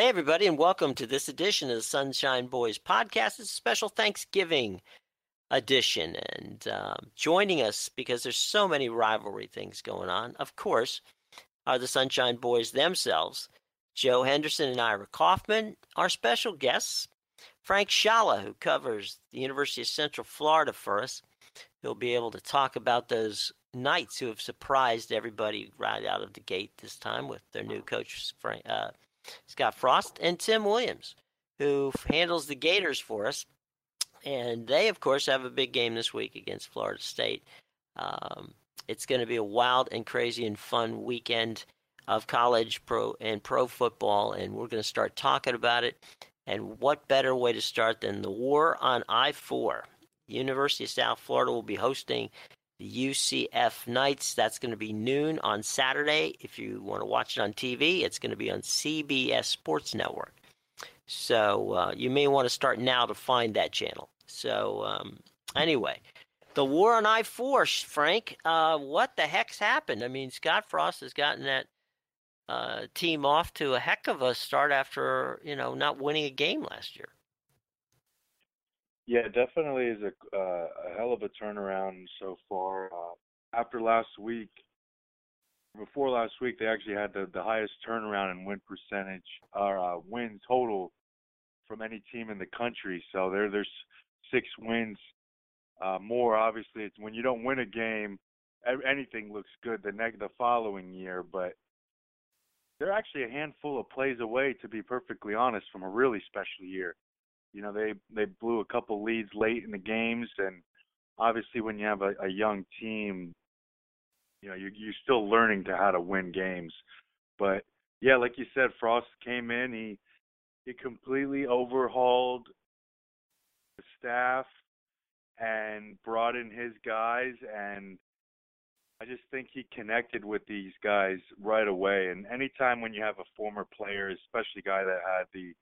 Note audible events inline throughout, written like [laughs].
Hey, everybody, and welcome to this edition of the Sunshine Boys podcast. It's a special Thanksgiving edition. And um, joining us, because there's so many rivalry things going on, of course, are the Sunshine Boys themselves, Joe Henderson and Ira Kaufman. Our special guests, Frank Scala, who covers the University of Central Florida for us. He'll be able to talk about those Knights who have surprised everybody right out of the gate this time with their new coach, Frank, uh, Scott Frost, and Tim Williams, who handles the Gators for us. And they, of course, have a big game this week against Florida State. Um, it's going to be a wild and crazy and fun weekend of college pro and pro football, and we're going to start talking about it. And what better way to start than the war on I 4? University of South Florida will be hosting the UCF Knights. That's going to be noon on Saturday. If you want to watch it on TV, it's going to be on CBS Sports Network. So uh, you may want to start now to find that channel. So um, anyway, the war on I four, Frank. Uh, what the heck's happened? I mean, Scott Frost has gotten that uh, team off to a heck of a start after you know not winning a game last year. Yeah, definitely is a, uh, a hell of a turnaround so far. Uh, after last week, before last week, they actually had the, the highest turnaround in win percentage or uh, win total from any team in the country. So there, there's six wins uh, more. Obviously, it's when you don't win a game, anything looks good the next the following year. But they're actually a handful of plays away, to be perfectly honest, from a really special year. You know, they they blew a couple leads late in the games, and obviously when you have a, a young team, you know, you're you're still learning to how to win games. But yeah, like you said, Frost came in. He he completely overhauled the staff and brought in his guys and I just think he connected with these guys right away. And anytime when you have a former player, especially a guy that had the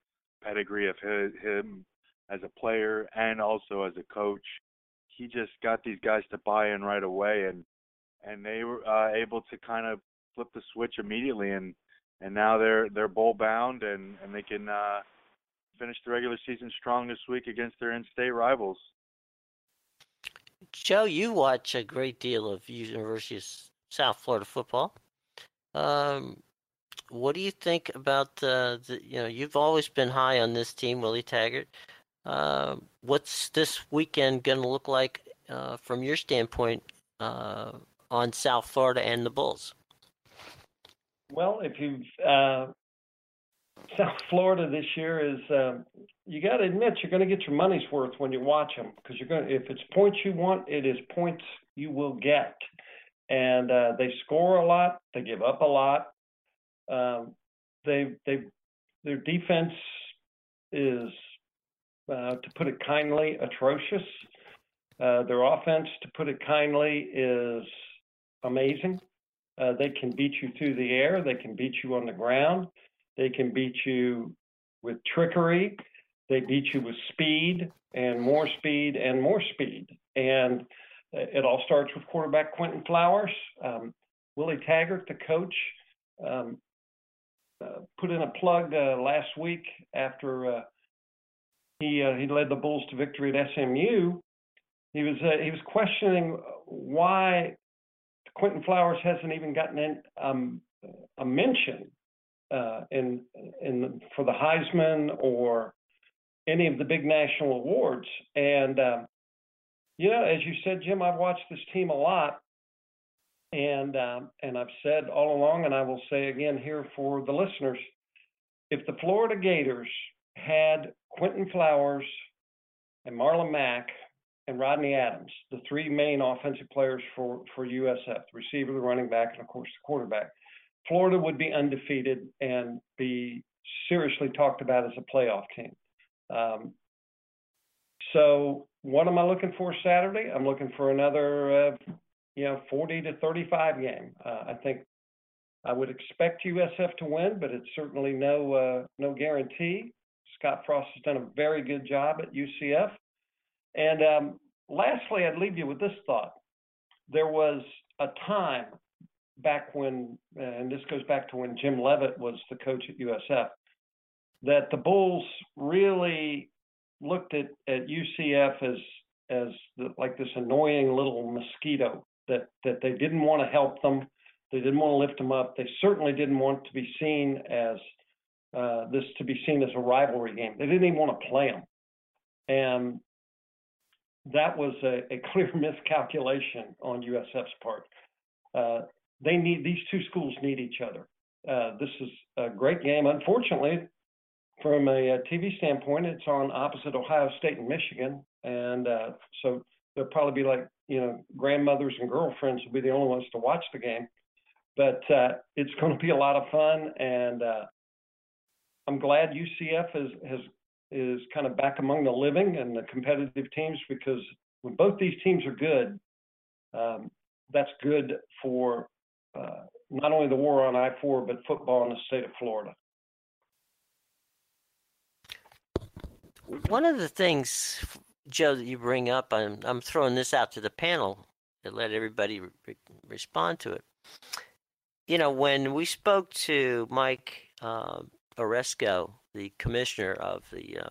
pedigree of his, him as a player and also as a coach. He just got these guys to buy in right away, and and they were uh, able to kind of flip the switch immediately, and and now they're they're bowl bound, and and they can uh, finish the regular season strong this week against their in-state rivals. Joe, you watch a great deal of University of South Florida football. Um, what do you think about uh, the? You know, you've always been high on this team, Willie Taggart. Uh, what's this weekend going to look like uh, from your standpoint uh, on South Florida and the Bulls? Well, if you uh, South Florida this year is you got to admit you're going to get your money's worth when you watch them because you're going if it's points you want, it is points you will get, and uh, they score a lot, they give up a lot. Um, they they their defense is, uh, to put it kindly, atrocious. Uh, their offense, to put it kindly, is amazing. Uh, they can beat you through the air. They can beat you on the ground. They can beat you with trickery. They beat you with speed and more speed and more speed. And it all starts with quarterback Quinton Flowers. Um, Willie Taggart, the coach, um, uh, put in a plug uh, last week after uh, he uh, he led the Bulls to victory at SMU. He was uh, he was questioning why Quinton Flowers hasn't even gotten in, um, a mention in in for the Heisman or any of the big national awards. And um, you know, as you said, Jim, I've watched this team a lot, and um, and I've said all along, and I will say again here for the listeners, if the Florida Gators had Quinton Flowers and Marlon Mack and Rodney Adams, the three main offensive players for for USF, the receiver, the running back, and of course the quarterback, Florida would be undefeated and be seriously talked about as a playoff team. Um, so, what am I looking for Saturday? I'm looking for another uh, you know, 40 to 35 game. Uh, I think I would expect USF to win, but it's certainly no uh, no guarantee. Scott Frost has done a very good job at UCF. And um, lastly, I'd leave you with this thought: there was a time back when, and this goes back to when Jim Leavitt was the coach at USF. that the Bulls really looked at, at UCF as as the, like this annoying little mosquito that that they didn't want to help them, they didn't want to lift them up. They certainly didn't want to be seen as uh, this to be seen as a rivalry game. They didn't even want to play them, and that was a, a clear [laughs] miscalculation on USF's part. Uh, they need these two schools need each other. Uh, this is a great game. Unfortunately, from a, a, TV standpoint, it's on opposite Ohio State and Michigan, and uh, so there'll probably be like you know grandmothers and girlfriends will be the only ones to watch the game. But uh, it's going to be a lot of fun, and uh, I'm glad UCF is has is kind of back among the living and the competitive teams because when both these teams are good, um, that's good for uh, not only the war on I-4 but football in the state of Florida. One of the things, Joe, that you bring up, I'm, I'm throwing this out to the panel to let everybody re- respond to it. You know, when we spoke to Mike uh, Aresco, the commissioner of the uh,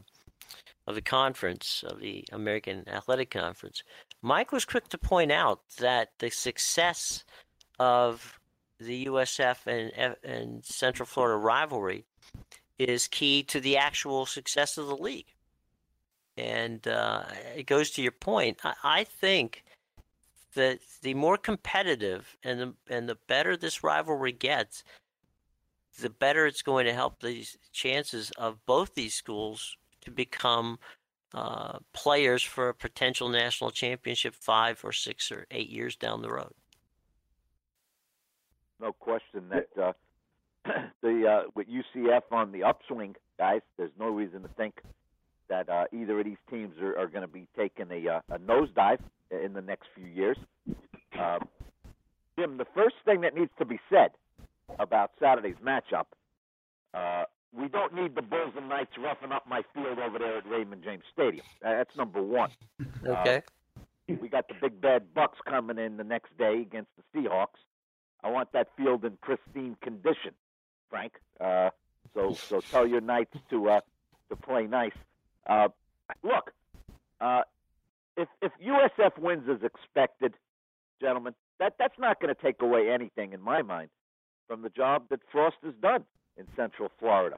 of the conference of the American Athletic Conference, Mike was quick to point out that the success of the USF and and Central Florida rivalry is key to the actual success of the league. And uh, it goes to your point. I, I think that the more competitive and the and the better this rivalry gets, the better it's going to help these chances of both these schools to become uh, players for a potential national championship five or six or eight years down the road. No question that uh, [clears throat] the uh, with UCF on the upswing, guys. There's no reason to think that uh, either of these teams are, are going to be taking a, uh, a nosedive in the next few years. Uh, Jim, the first thing that needs to be said about Saturday's matchup, uh, we don't need the Bulls and Knights roughing up my field over there at Raymond James Stadium. That's number one. [laughs] Okay. Uh, we got the big bad Bucks coming in the next day against the Seahawks. I want that field in pristine condition, Frank. Uh, so so tell your Knights to uh, to play nice. Uh, look, uh, if if USF wins as expected, gentlemen, that that's not going to take away anything in my mind from the job that Frost has done in Central Florida.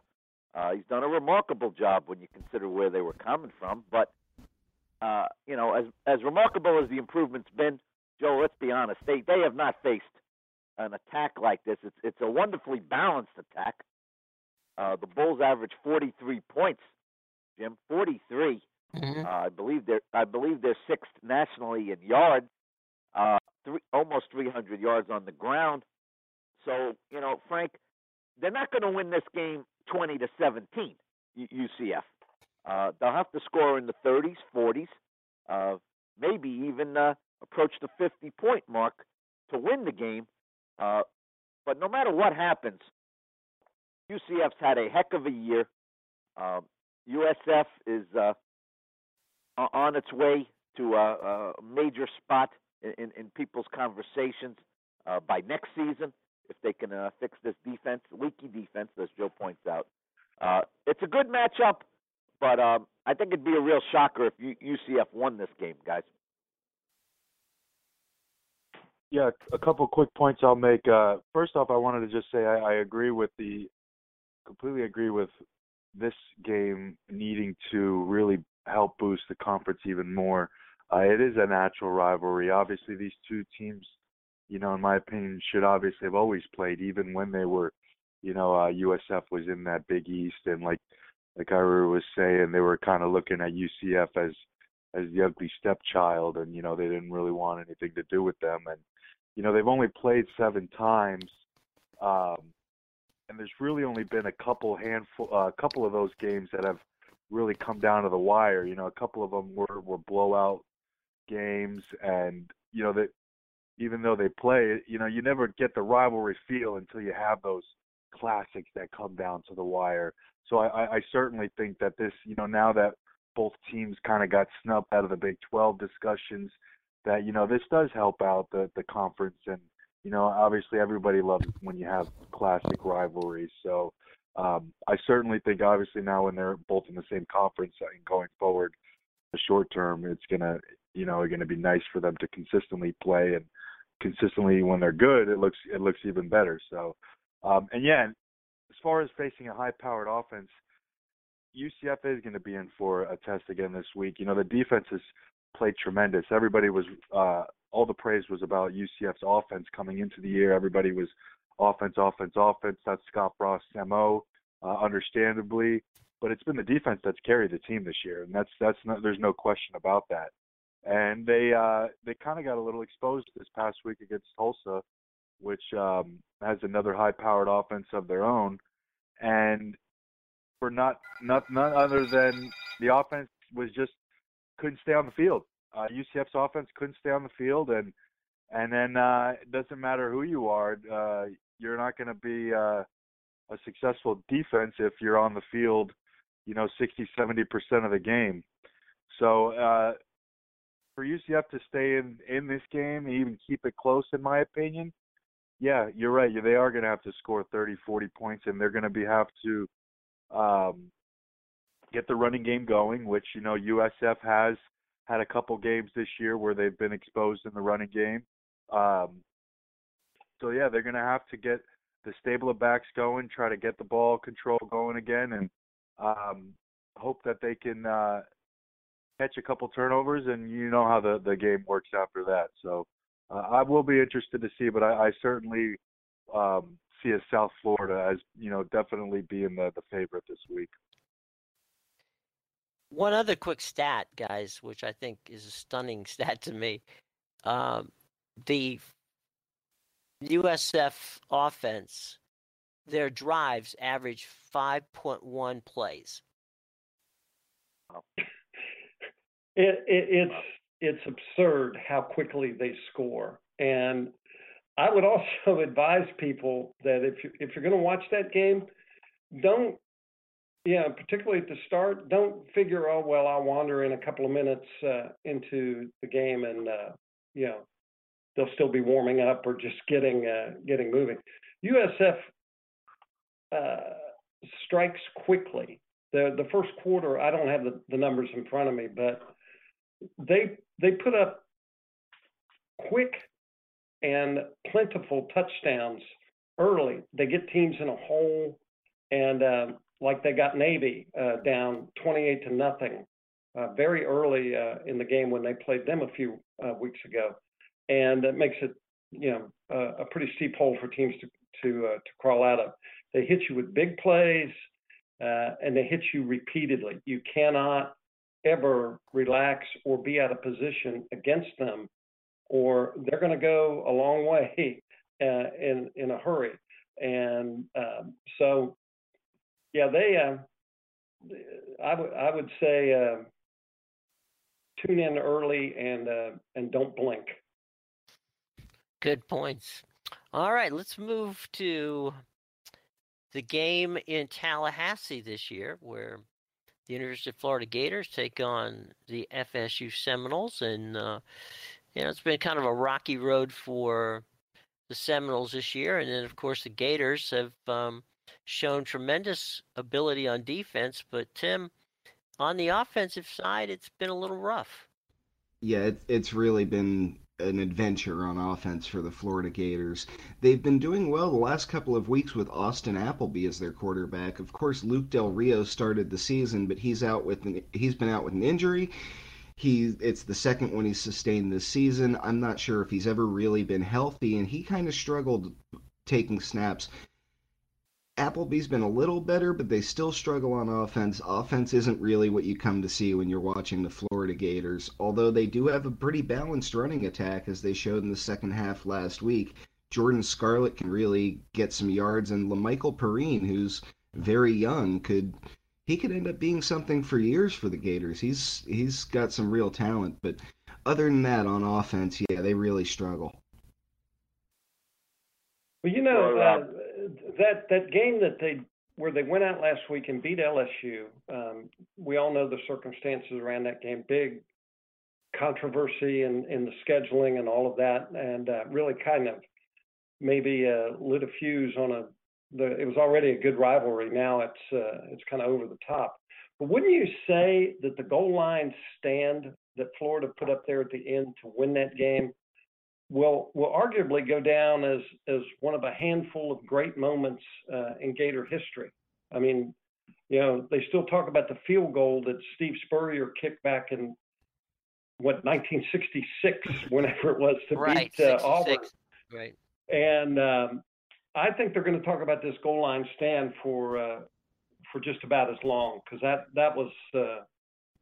Uh, he's done a remarkable job when you consider where they were coming from. But uh, you know, as as remarkable as the improvements been, Joe, let's be honest, they they have not faced an attack like this. It's it's a wonderfully balanced attack. Uh, the Bulls average 43 points Jim. 43. Mm-hmm. Uh, I believe they're I believe they're sixth nationally in yards, uh, three, almost 300 yards on the ground. So you know, Frank, they're not going to win this game 20 to 17. UCF. Uh, they'll have to score in the 30s, 40s, uh, maybe even uh, approach the 50 point mark to win the game. Uh, but no matter what happens, UCF's had a heck of a year. USF is uh, on its way to a, a major spot in, in, in, people's conversations uh, by next season if they can uh, fix this defense, leaky defense, as Joe points out. Uh, it's a good matchup, but um, I think it'd be a real shocker if UCF won this game, guys. Yeah, a couple quick points I'll make. Uh, first off, I wanted to just say I, I agree with the completely agree with this game needing to really help boost the conference even more. Uh, it is a natural rivalry. Obviously, these two teams, you know, in my opinion, should obviously have always played, even when they were, you know, uh, USF was in that Big East, and like like Ira was saying, they were kind of looking at UCF as as the ugly stepchild, and you know they didn't really want anything to do with them, and you know they've only played seven times. Um, and there's really only been a couple handful, a uh, couple of those games that have really come down to the wire. You know, a couple of them were were blowout games, and you know that even though they play, you know, you never get the rivalry feel until you have those classics that come down to the wire. So I, I certainly think that this, you know, now that both teams kind of got snubbed out of the Big 12 discussions, that you know this does help out the the conference and you know, obviously everybody loves when you have classic rivalries. So, um, I certainly think, obviously, now when they're both in the same conference and going forward, the short term, it's gonna, you know, going to be nice for them to consistently play and consistently when they're good, it looks it looks even better. So, um, and yeah, as far as facing a high-powered offense, UCF is going to be in for a test again this week. You know, the defense has played tremendous. Everybody was uh, all the praise was about UCF's offense coming into the year. Everybody was offense, offense, offense. That's Scott Frost's mo, uh, understandably. But it's been the defense that's carried the team this year, and that's that's not, there's no question about that. And they uh, they kind of got a little exposed this past week against Tulsa, which um, has another high-powered offense of their own, and for not not none other than the offense was just couldn't stay on the field. Uh, UCF's offense couldn't stay on the field, and and then uh, it doesn't matter who you are, uh, you're not going to be uh, a successful defense if you're on the field, you know, 60, 70 percent of the game. So uh, for UCF to stay in in this game and even keep it close, in my opinion, yeah, you're right. They are going to have to score 30, 40 points, and they're going to be have to um, get the running game going, which you know USF has had a couple games this year where they've been exposed in the running game. Um, so yeah, they're going to have to get the stable of backs going, try to get the ball control going again, and um, hope that they can uh, catch a couple turnovers. And you know how the the game works after that. So uh, I will be interested to see, but I, I certainly um, see South Florida as you know definitely being the the favorite this week. One other quick stat, guys, which I think is a stunning [laughs] stat to me. Um, the USF offense, their drives average 5.1 plays. [laughs] It, it, it's it's absurd how quickly they score, and I would [laughs] also advise people that if you if you're going to watch that game, don't yeah, particularly at the start, don't figure oh well I'll wander in a couple of minutes uh, into the game and uh, you know they'll still be warming up or just getting uh, getting moving. USF uh, strikes quickly. The the first quarter, I don't have the, the numbers in front of me, but they they put up quick and plentiful touchdowns early. They get teams in a hole, and uh, like they got Navy uh, down 28 to nothing uh, very early uh, in the game when they played them a few uh, weeks ago, and it makes it you know a pretty steep hole for teams to to uh, to crawl out of. They hit you with big plays, and they hit you repeatedly. You cannot ever relax or be out of position against them or they're going to go a long [laughs] way in in a hurry. And um, so, yeah, they. Uh, I would I would say uh, tune in early and uh, and don't blink. Good points. All right, let's move to the game in Tallahassee this year, where the University of Florida Gators take on the FSU Seminoles, and uh, you know, it's been kind of a rocky road for the Seminoles this year, and then of course the Gators have um, shown tremendous ability on defense. But Tim, on the offensive side, it's been a little rough. Yeah, it, it's really been an adventure on offense for the Florida Gators. They've been doing well the last couple of weeks with Austin Appleby as their quarterback. Of course, Luke Del Rio started the season, but he's out with an, he's been out with an injury. He it's the second one he's sustained this season. I'm not sure if he's ever really been healthy, and he kind of struggled taking snaps. Appleby's been a little better, but they still struggle on offense. Offense isn't really what you come to see when you're watching the Florida Gators, although they do have a pretty balanced running attack, as they showed in the second half last week. Jordan Scarlett can really get some yards, and Lamical Perine, who's very young, could he could end up being something for years for the Gators. He's he's got some real talent, but other than that, on offense, yeah, they really struggle. Well, you know uh, that that game that they where they went out last week and beat LSU. Um, we all know the circumstances around that game. Big controversy in in the scheduling and all of that, and uh, really kind of maybe uh, lit a fuse on a the, it was already a good rivalry. Now it's uh, it's kind of over the top. But wouldn't you say that the goal line stand that Florida put up there at the end to win that game will will arguably go down as as one of a handful of great moments uh, in Gator history? I mean, you know, they still talk about the field goal that Steve Spurrier kicked back in what 1966, [laughs] whenever it was to right, beat uh, Auburn. Right. And um, I think they're going to talk about this goal line stand for uh, for just about as long because that that was uh,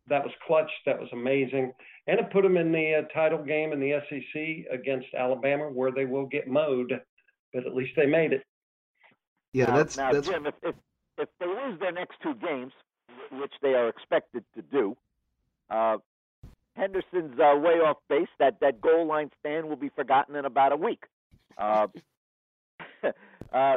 that was clutch. That was amazing, and it put them in the uh, title game in the SEC against Alabama, where they will get mowed, but at least they made it. Yeah, now, that's now that's Jim. If, if if they lose their next two games, which they are expected to do, uh, Henderson's uh, way off base. That that goal line stand will be forgotten in about a week. Uh, [laughs] uh,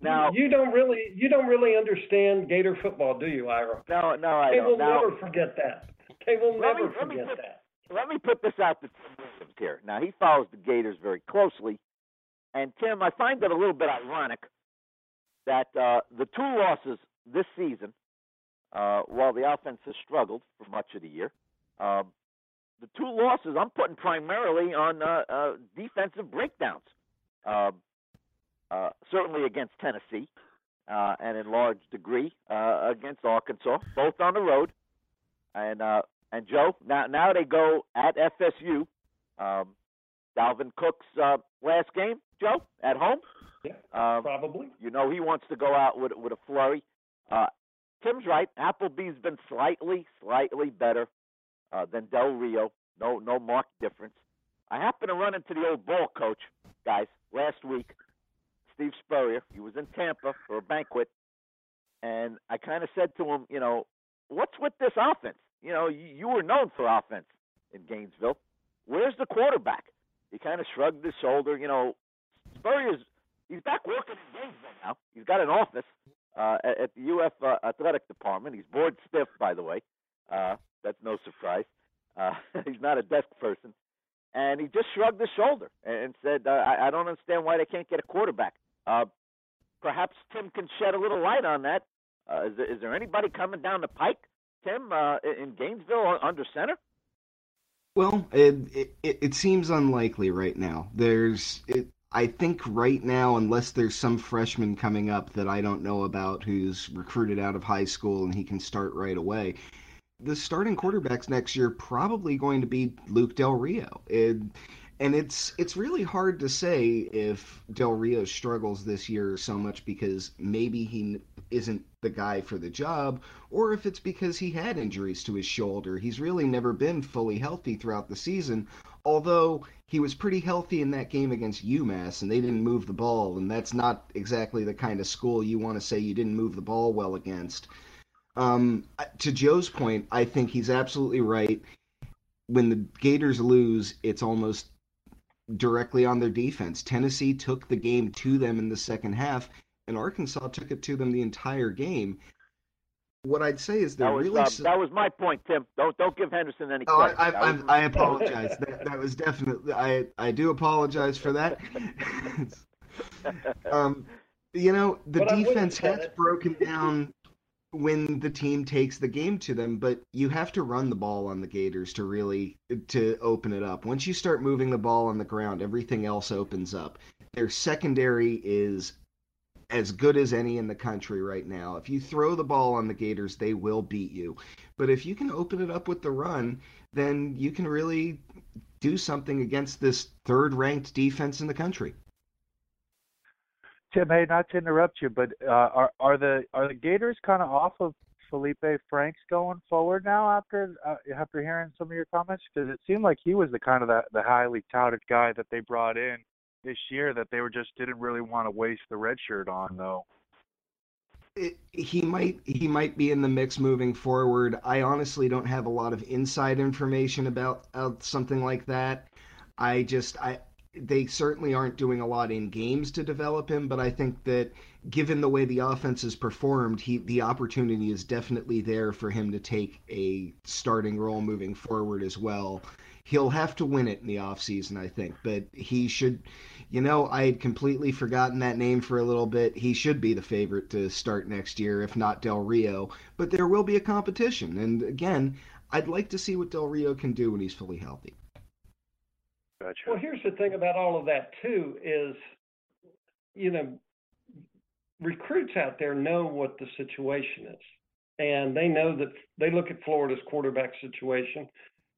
now you don't really you don't really understand Gator football, do you, Ira? No, no, I they don't. will now, never forget that. They will never me, forget put, that. Let me put this out to Tim Williams here. Now he follows the Gators very closely, and Tim, I find it a little bit ironic that uh, the two losses this season, uh, while the offense has struggled for much of the year, um, the two losses I'm putting primarily on uh, uh, defensive breakdowns. Uh, uh, certainly against Tennessee, uh, and in large degree uh, against Arkansas, both on the road. And uh, and Joe, now now they go at FSU. Um, Dalvin Cook's uh, last game, Joe, at home. Yeah, um, probably. You know he wants to go out with with a flurry. Uh, Tim's right. Appleby's been slightly, slightly better uh, than Del Rio. No, no marked difference. I happened to run into the old ball coach, guys, last week. Steve Spurrier. He was in Tampa for a banquet, and I kind of said to him, you know, what's with this offense? You know, you, you were known for offense in Gainesville. Where's the quarterback? He kind of shrugged his shoulder. You know, Spurrier's he's back working in Gainesville now. He's got an office uh, at, at the UF uh, athletic department. He's bored stiff, by the way. Uh, that's no surprise. Uh, [laughs] he's not a desk person. And he just shrugged his shoulder and said, uh, I, I don't understand why they can't get a quarterback. Uh, perhaps Tim can shed a little light on that. Uh, is, there, is there anybody coming down the pike, Tim, uh, in Gainesville under center? Well, it, it it seems unlikely right now. There's it, I think right now, unless there's some freshman coming up that I don't know about who's recruited out of high school and he can start right away, the starting quarterbacks next year probably going to be Luke Del Rio. It, and it's it's really hard to say if Del Rio struggles this year so much because maybe he isn't the guy for the job, or if it's because he had injuries to his shoulder. He's really never been fully healthy throughout the season, although he was pretty healthy in that game against UMass, and they didn't move the ball, and that's not exactly the kind of school you want to say you didn't move the ball well against. Um, to Joe's point, I think he's absolutely right. When the Gators lose, it's almost directly on their defense. Tennessee took the game to them in the second half, and Arkansas took it to them the entire game. What I'd say is they're that was, really. Uh, that was my point, Tim. Don't don't give Henderson any oh, credit. I, I, was... I, I apologize. that, that was definitely. I I do apologize for that. [laughs] [laughs] um, you know, the But defense has broken down when the team takes the game to them, but you have to run the ball on the Gators to really to open it up. Once you start moving the ball on the ground, everything else opens up. Their secondary is as good as any in the country right now. If you throw the ball on the Gators, they will beat you. But if you can open it up with the run, then you can really do something against this third-ranked defense in the country. Tim, hey, not to interrupt you, but uh, are are the are the Gators kind of off of Feleipe Franks going forward now after uh, after hearing some of your comments? Because it seemed like he was the kind of the, the highly touted guy that they brought in this year that they were just didn't really want to waste the red shirt on, though. It, he might he might be in the mix moving forward. I honestly don't have a lot of inside information about uh, something like that. I just I they certainly aren't doing a lot in games to develop him, but I think that given the way the offense has performed, he the opportunity is definitely there for him to take a starting role moving forward as well. He'll have to win it in the offseason, I think, but he should You know, I had completely forgotten that name for a little bit. He should be the favorite to start next year, if not Del Rio. But there will be a competition, and again, I'd like to see what Del Rio can do when he's fully healthy. Gotcha. Well, here's the thing about all of that too is, you know, recruits out there know what the situation is, and they know that they look at Florida's quarterback situation,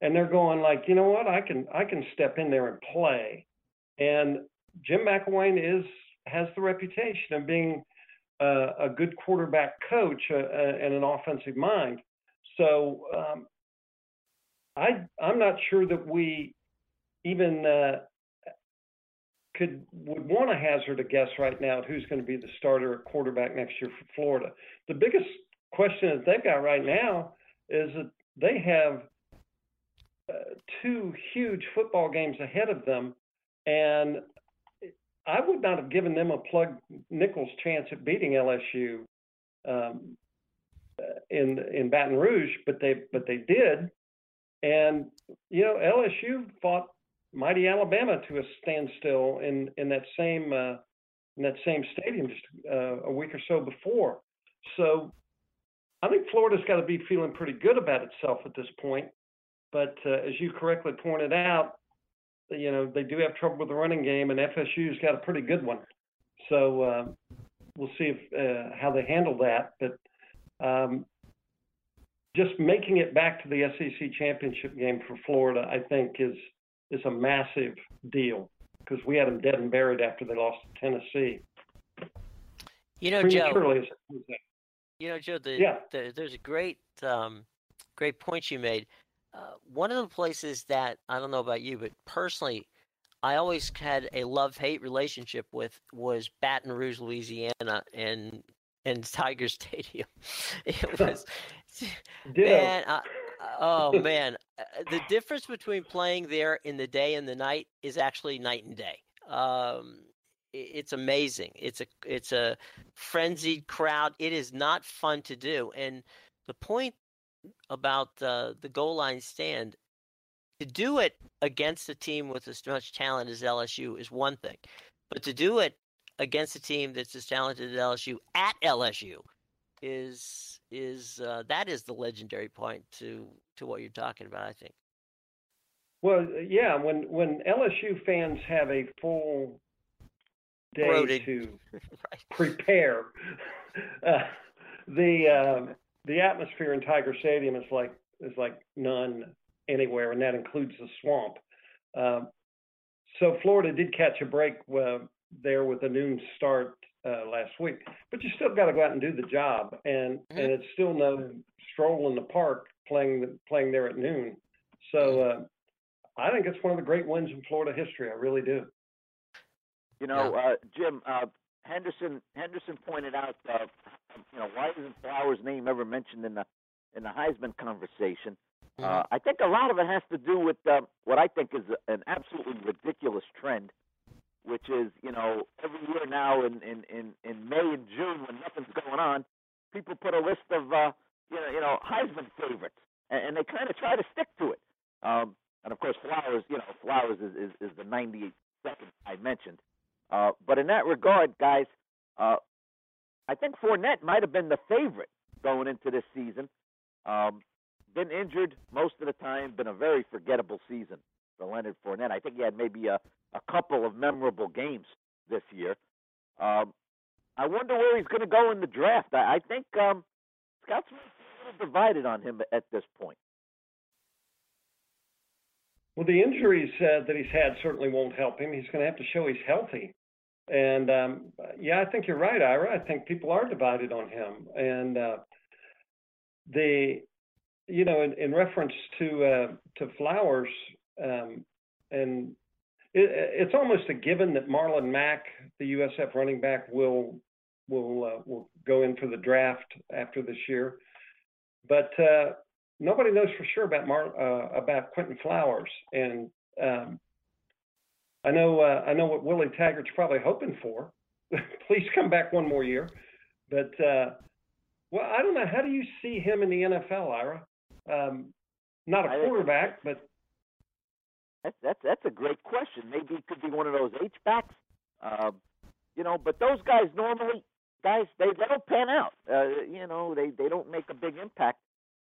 and they're going like, you know what, I can I can step in there and play, and Jim McElwain is has the reputation of being uh, a good quarterback coach uh, uh, and an offensive mind. So um, I I'm not sure that we even uh, could would want to hazard a guess right now at who's going to be the starter at quarterback next year for Florida. The biggest question that they've got right now is that they have uh, two huge football games ahead of them, and I would not have given them a plug Nicholls chance at beating LSU um, in in Baton Rouge, but they but they did, and you know LSU fought mighty Alabama to a standstill in in that same uh, in that same stadium just uh, a week or so before. So I think Florida's got to be feeling pretty good about itself at this point. But uh, as you correctly pointed out, you know they do have trouble with the running game, and FSU's got a pretty good one. So uh, we'll see if, uh, how they handle that. But um, just making it back to the SEC championship game for Florida, I think, is is a massive deal because we had them dead and buried after they lost to Tennessee. You know, Joe. You know, Joe. The, yeah. The, there's a great, um, great point you made. Uh, one of the places that I don't know about you, but personally, I always had a love-hate relationship with was Baton Rouge, Louisiana, and and Tiger [laughs] Stadium. It was man. I, oh [laughs] man, uh, the difference between playing there in the day and the night is actually night and day. Um, it's amazing. It's a it's a frenzied crowd. It is not fun to do. And the point about the the goal line stand to do it against a team with as much talent as LSU is one thing, but to do it against a team that's as talented as LSU at LSU is is uh, that is the legendary point to to what you're talking about. I think. Well, yeah, when when LSU fans have a full day to [laughs] right. prepare, [laughs] uh, the uh, the atmosphere in Tiger Stadium is like is like none anywhere, and that includes the swamp. Uh, so Florida did catch a break uh, there with a noon start uh, last week. But you still got to go out and do the job, and mm-hmm. and it's still no stroll in the park playing the, playing there at noon. So mm-hmm. uh, I think it's one of the great wins in Florida history. I really do. You know, yeah. uh, Jim uh, Henderson Henderson pointed out, uh, you know, why isn't Flowers' name ever mentioned in the in the Heisman conversation? Uh, mm-hmm. I think a lot of it has to do with uh, what I think is an absolutely ridiculous trend which is you know every year now in in in, in May and June when nothing's going on, people put a list of uh, you know you know Heisman favorites, and, and they kind of try to stick to it. Um, and of course, Flowers, you know, Flowers is is, is the 98 second I mentioned. Uh, but in that regard, guys, uh, I think Fournette might have been the favorite going into this season. Um, been injured most of the time, been a very forgettable season for Leonard Fournette. I think he had maybe a, a couple of memorable games this year. Um, I wonder where he's going to go in the draft. I, I think um, scouts are divided on him at this point. Well, the injuries uh, that he's had certainly won't help him. He's going to have to show he's healthy. And um, yeah, I think you're right, Ira. I think people are divided on him. And uh, the, you know, in, in reference to uh, to Flowers, um, and it, it's almost a given that Marlon Mack, the USF running back, will will uh, will go in for the draft after this year. But uh, nobody knows for sure about Mar- uh, about Quinton Flowers, and um, I know uh, I know what Willie Taggart's probably hoping for. [laughs] Please come back one more year. But uh, well, I don't know. How do you see him in the NFL, Ira? Um, not a quarterback, but That's that's that's a great question. Maybe it could be one of those H backs. Um, you know, but those guys normally, guys, they they don't pan out. Uh, you know, they they don't make a big impact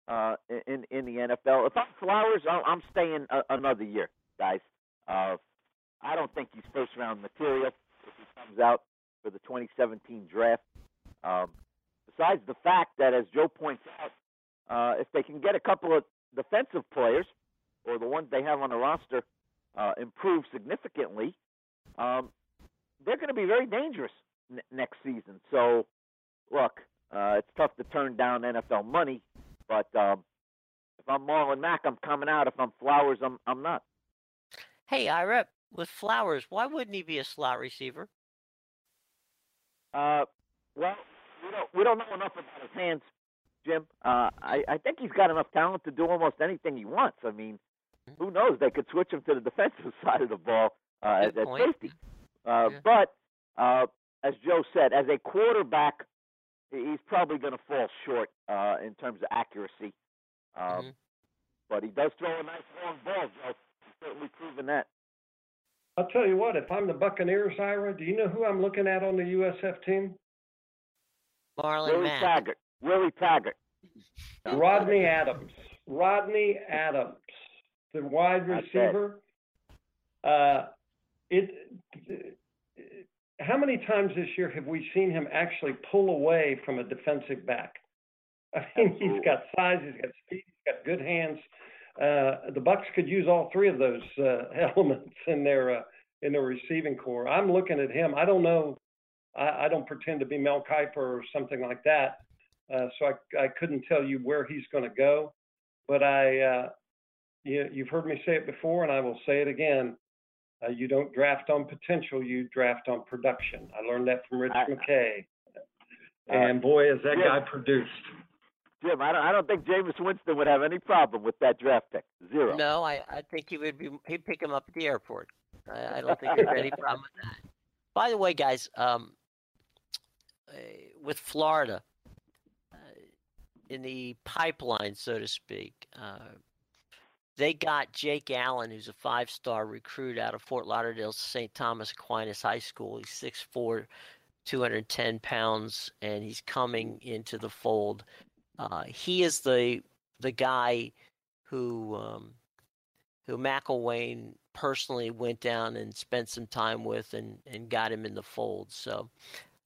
uh, in in the NFL. If I'm Flowers, I'm staying a, another year, guys. Uh, I don't think he's first round material if he comes out for the 2017 draft. Um, besides the fact that, as Joe points out, uh, if they can get a couple of defensive players or the ones they have on the roster uh, improve significantly, um, they're going to be very dangerous n- next season. So, look, uh, it's tough to turn down NFL money, but um, if I'm Marlon Mack, I'm coming out. If I'm Flowers, I'm I'm not. Hey, Ira, with Flowers, why wouldn't he be a slot receiver? Uh, well, we don't we don't know enough about his hands, Jim. Uh, I I think he's got enough talent to do almost anything he wants. I mean. Who knows? They could switch him to the defensive [laughs] side of the ball uh, at, at safety. Uh, yeah. But uh, as Joe said, as a quarterback, he's probably going to fall short uh, in terms of accuracy. Um, mm-hmm. But he does throw a nice long ball, Joe. He's certainly proven that. I'll tell you what, if I'm the Buccaneers, Ira, do you know who I'm looking at on the USF team? Marlon Willie Mack. Taggart. Willie Taggart. Rodney Adams. Rodney Adams, the wide receiver. Uh, it. How many times this year have we seen him actually pull away from a defensive back? I mean, Absolutely. he's got size, he's got speed, he's got good hands. Uh, the Bucks could use all three of those uh, [laughs] elements in their uh, in their receiving corps. I'm looking at him. I don't know. I, I don't pretend to be Mel Kiper or something like that, uh, so I I couldn't tell you where he's going to go. But I, uh, you, you've heard me say it before, and I will say it again. Uh, you don't draft on potential; you draft on production. I learned that from Rich I, McKay, and boy, is that yeah. guy produced. Jim, I don't, I don't think Jameis Winston would have any problem with that draft pick. Zero. No, I, I think he would be. He'd pick him up at the airport. I, I don't think there's any problem with that. By the way, guys, um, uh, with Florida, uh, in the pipeline, so to speak, uh, they got Jake Allen, who's a five-star recruit out of Fort Lauderdale St. Thomas Aquinas High School. He's 6'4", 210 pounds, and he's coming into the fold. Uh, he is the the guy who um, who McElwain personally went down and spent some time with and, and got him in the fold. So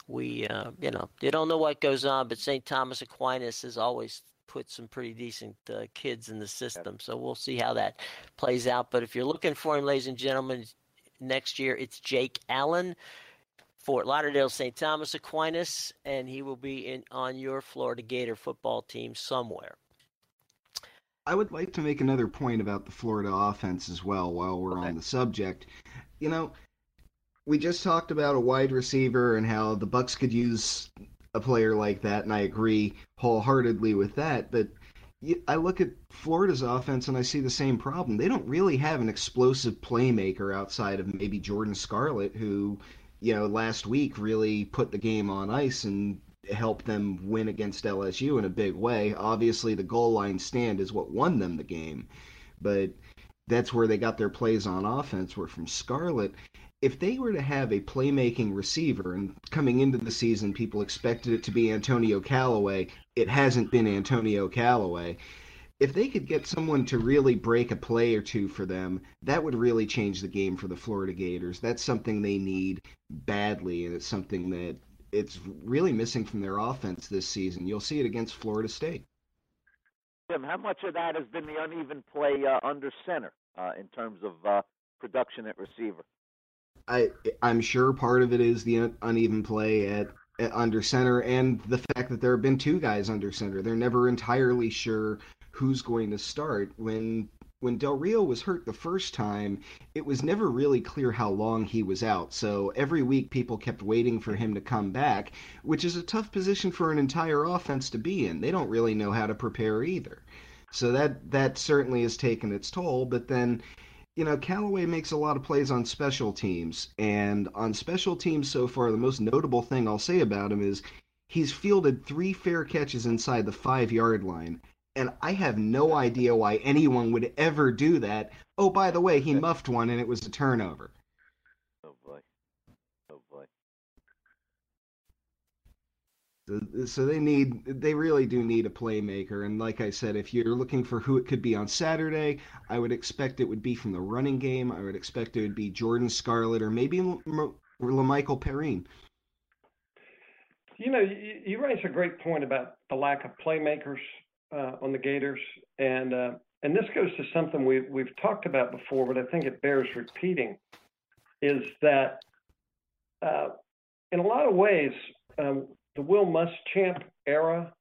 we, uh, you know, you don't know what goes on, but St. Thomas Aquinas is always put some pretty decent uh, kids in the system. So we'll see how that plays out. But if you're looking for him, ladies and gentlemen, next year it's Jake Allen. Fort Lauderdale St. Thomas Aquinas, and he will be in on your Florida Gator football team somewhere. I would like to make another point about the Florida offense as well while we're okay. on the subject. You know, we just talked about a wide receiver and how the Bucks could use a player like that, and I agree wholeheartedly with that. But I look at Florida's offense and I see the same problem. They don't really have an explosive playmaker outside of maybe Jordan Scarlett, who you know, last week really put the game on ice and helped them win against LSU in a big way. Obviously, the goal line stand is what won them the game, but that's where they got their plays on offense were from Scarlett. If they were to have a playmaking receiver, and coming into the season, people expected it to be Antonio Callaway, it hasn't been Antonio Callaway if they could get someone to really break a play or two for them, that would really change the game for the Florida Gators. That's something they need badly, and it's something that it's really missing from their offense this season. You'll see it against Florida State. Tim, how much of that has been the uneven play uh, under center uh, in terms of uh, production at receiver? I I'm sure part of it is the uneven play at, at under center and the fact that there have been two guys under center. They're never entirely sure who's going to start. When when Del Rio was hurt the first time, it was never really clear how long he was out. So every week people kept waiting for him to come back, which is a tough position for an entire offense to be in. They don't really know how to prepare either. So that that certainly has taken its toll, but then you know, Callaway makes a lot of plays on special teams, and on special teams so far, the most notable thing I'll say about him is he's fielded three fair catches inside the five yard line And I have no idea why anyone would ever do that. Oh, by the way, he muffed one and it was a turnover. Oh boy. Oh boy. So, they need, they really do need a playmaker. And like I said, if you're looking for who it could be on Saturday, I would expect it would be from the running game. I would expect it would be Jordan Scarlett or maybe Lamical Perine. You know, you, you raise a great point about the lack of playmakers uh, on the Gators, and uh, and this goes to something we we've talked about before, but I think it bears repeating, is that uh, in a lot of ways, um, the Will Muschamp era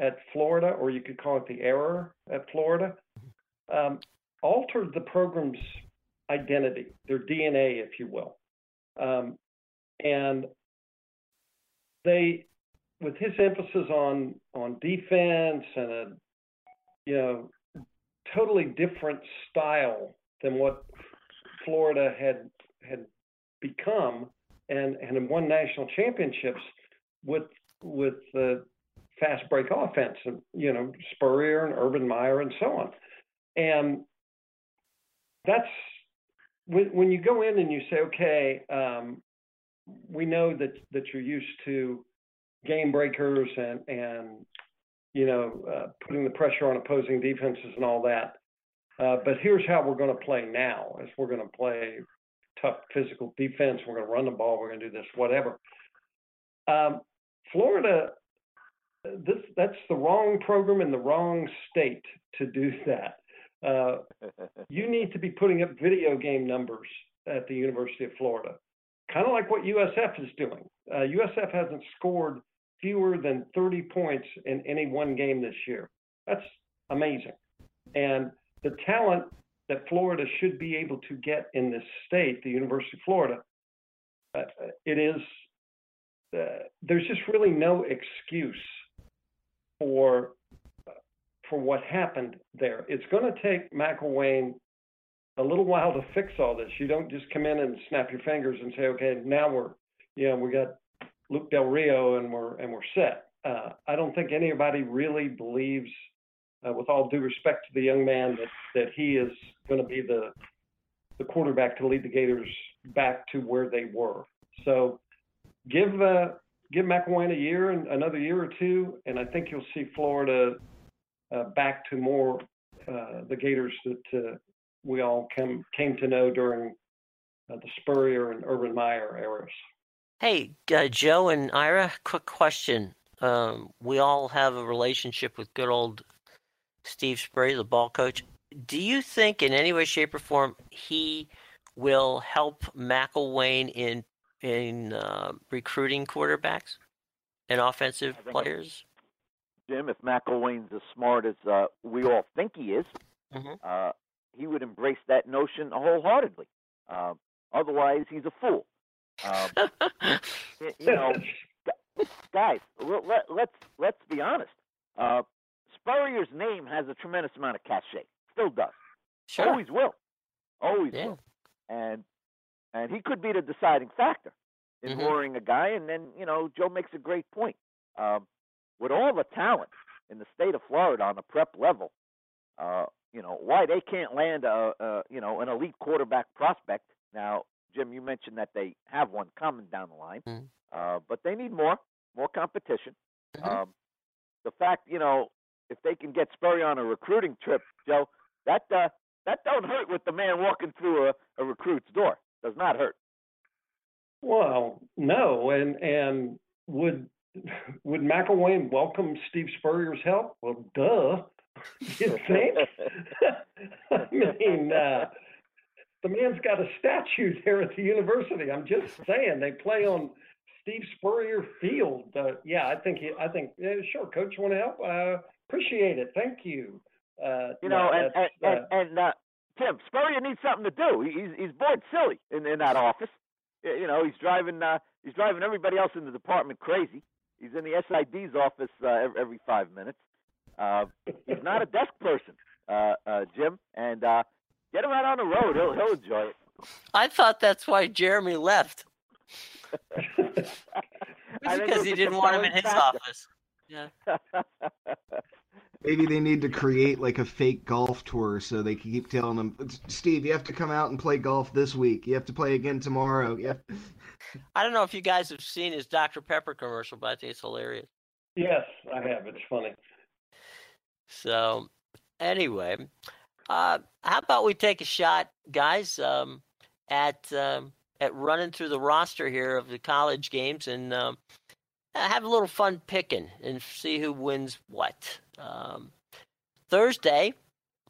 at Florida, or you could call it the error at Florida, um, altered the program's identity, their DNA, if you will. Um, and they, with his emphasis on on defense and a, you know, totally different style than what Florida had had become, and and won national championships with with the fast break offense, you know Spurrier and Urban Meyer and so on, and that's when when you go in and you say, okay, um, we know that that you're used to game breakers and and you know uh, putting the pressure on opposing defenses and all that. Uh, but here's how we're going to play now: is we're going to play tough physical defense. We're going to run the ball. We're going to do this, whatever. Um, Florida, this that's the wrong program in the wrong state to do [laughs] that. Uh, [laughs] you need to be putting up video game numbers at the University of Florida, kind of like what USF is doing. Uh, USF hasn't scored fewer than 30 points in any one game this year. That's amazing. And the talent that Florida should be able to get in this state, the University of Florida, uh, it is, there's just really no excuse for for what happened there. It's going to take McElwain a little while to fix all this. You don't just come in and snap your fingers and say, okay, now we're, you know, we got Luke Del Rio and we're and we're set. Uh, I don't think anybody really believes, uh, with all due respect to the young man, that that he is going to be the the quarterback to lead the Gators back to where they were. So give uh, give McElwain a year and another year or two, and I think you'll see Florida uh, back to more uh, the Gators that uh, we all came came to know during uh, the Spurrier and Urban Meyer eras. Hey, uh, Joe and Ira, quick question. Um, we all have a relationship with good old Steve Spurrier, the ball coach. Do you think, in any way, shape, or form, he will help McElwain in in uh, recruiting quarterbacks and offensive players? Jim, if McElwain's as smart as uh, we all think he is, Mhm. uh, he would embrace that notion wholeheartedly. Uh, otherwise, he's a fool. Um, you know, guys, let, let, let's let's be honest. Uh, Spurrier's name has a tremendous amount of cachet. Still does. Sure. Always will. Always Yeah. will. And and he could be the deciding factor in Mhm. luring a guy. And then you know, Joe makes a great point. Um, with all the talent in the state of Florida on the prep level, uh, you know, why they can't land a, a you know an elite quarterback prospect. Now, Jim, you mentioned that they have one coming down the line, Mhm. uh, but they need more, more competition. Mhm. Um, the fact, you know, if they can get Spurrier on a recruiting trip, Joe, that uh, that don't hurt with the man walking through a, a recruit's door. Does not hurt. Well, no, and and would would McElwain welcome Steve Spurrier's help? Well, duh. [laughs] You think? [laughs] I mean, uh, the man's got a statue there at the university. I'm just saying they play on Steve Spurrier Field. Uh, yeah, I think he, I think yeah, sure, coach, want to help? Uh, appreciate it. Thank you. Uh, You no, know, and and, that's, and, and uh, Tim Spurrier needs something to do. He's he's bored silly in in that office. You know, he's driving uh, he's driving everybody else in the department crazy. He's in the SID's office uh, every, every five minutes. Uh, he's not a desk person, uh, uh, Jim. And uh, get him out on the road. He'll he'll enjoy it. I thought that's why Jeremy left. [laughs] I It's think because he didn't want him in his factor. office. Yeah. [laughs] Maybe they need to create like a fake golf tour so they can keep telling them, Steve, you have to come out and play golf this week. You have to play again tomorrow. [laughs] Yeah. I don't know if you guys have seen his Dr. Pepper commercial, but I think it's hilarious. Yes, I have. It's funny. So, anyway, uh, how about we take a shot, guys, um, at um, at running through the roster here of the college games and um, have a little fun picking and see who wins what. Um, Thursday,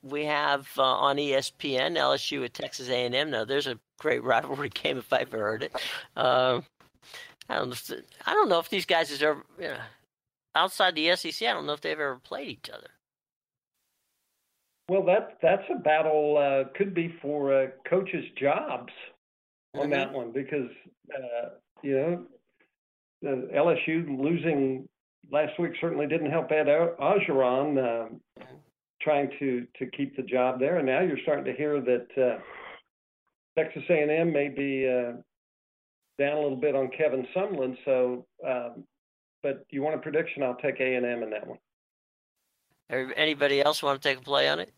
we have uh, on ESPN LSU at Texas A&M. Now, there's a great [laughs] rivalry game if I've ever heard it. Uh, I don't know. If, I don't know if these guys have ever, you know, outside the SEC. I don't know if they've ever played each other. Well, that that's a battle. Uh, could be for uh, coaches' jobs on mm-hmm. that one because uh, you know LSU losing last week certainly didn't help Ed Orgeron uh, trying to to keep the job there, and now you're starting to hear that uh, Texas A&M may be uh, down a little bit on Kevin Sumlin. So, um, but you want a prediction? I'll take A&M in that one. Anybody else want to take a play on it?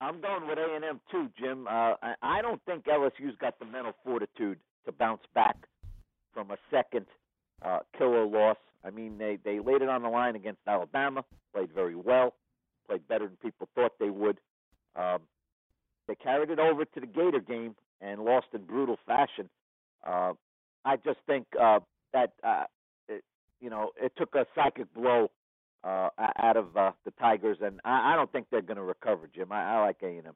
I'm going with A&M too, Jim. Uh, I don't think LSU's got the mental fortitude to bounce back from a second uh, killer loss. I mean, they they laid it on the line against Alabama, played very well, played better than people thought they would. Um, they carried it over to the Gator game and lost in brutal fashion. Uh, I just think uh, that uh, it, you know it took a psychic blow uh, out of uh, the Tigers, and I, I don't think they're going to recover. Jim, I, I like A and M.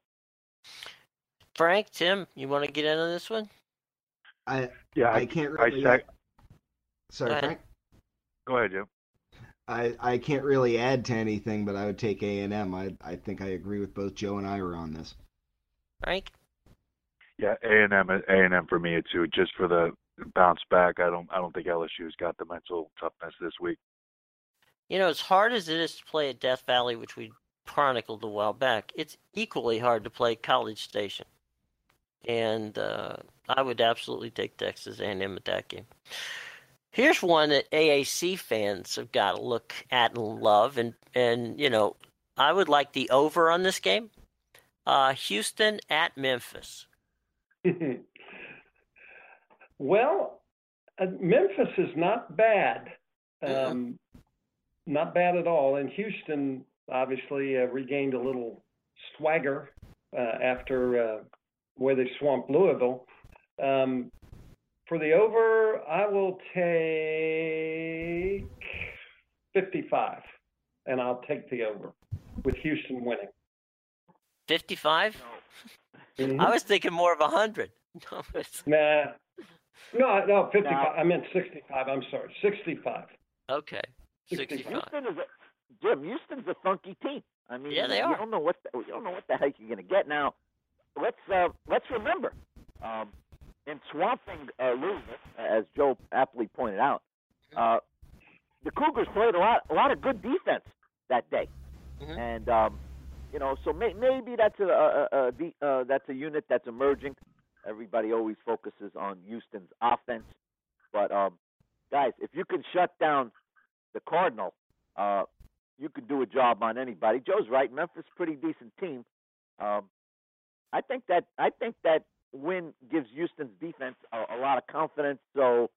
Frank, Tim, you want to get in on this one? I yeah, I, I can't really. I, Sorry, Go Frank. Go ahead, Jim. I, I can't really add to anything, but I would take A and M. I I think I agree with both Joe and I Ira on this. Frank. Yeah, A and M, A and M for me too. Just for the bounce back, I don't I don't think LSU's got the mental toughness this week. You know, as hard as it is to play at Death Valley, which we chronicled a while back, it's equally hard to play College Station, and uh, I would absolutely take Texas A&M at that game. Here's one that AAC fans have got to look at and love, and and you know, I would like the over on this game. Uh, Houston at Memphis. [laughs] well, uh, Memphis is not bad, um, not bad at all, and Houston obviously uh, regained a little swagger uh, after uh, where they swamped Louisville. Um, for the over, I will take 55, and I'll take the over with Houston winning. 55? Mm-hmm. I was thinking more of 100. [laughs] nah. No, no, 55. Now, I meant 65. I'm sorry. 65. Okay. 65. Houston is a, Jim, Houston's a funky team. I mean, yeah, they are. You don't know what the, you don't know what the heck you're going to get. Now, let's uh, let's remember, um, in swamping uh, Louisville, as Joe aptly pointed out, uh, the Cougars played a lot, a lot of good defense that day, mm-hmm. and um, you know, so may, maybe that's a, a, a, a uh, that's a unit that's emerging. Everybody always focuses on Houston's offense, but um, guys, if you can shut down the Cardinal, uh, you could do a job on anybody. Joe's right. Memphis, pretty decent team. Um, I think that I think that win gives Houston's defense a, a lot of confidence. So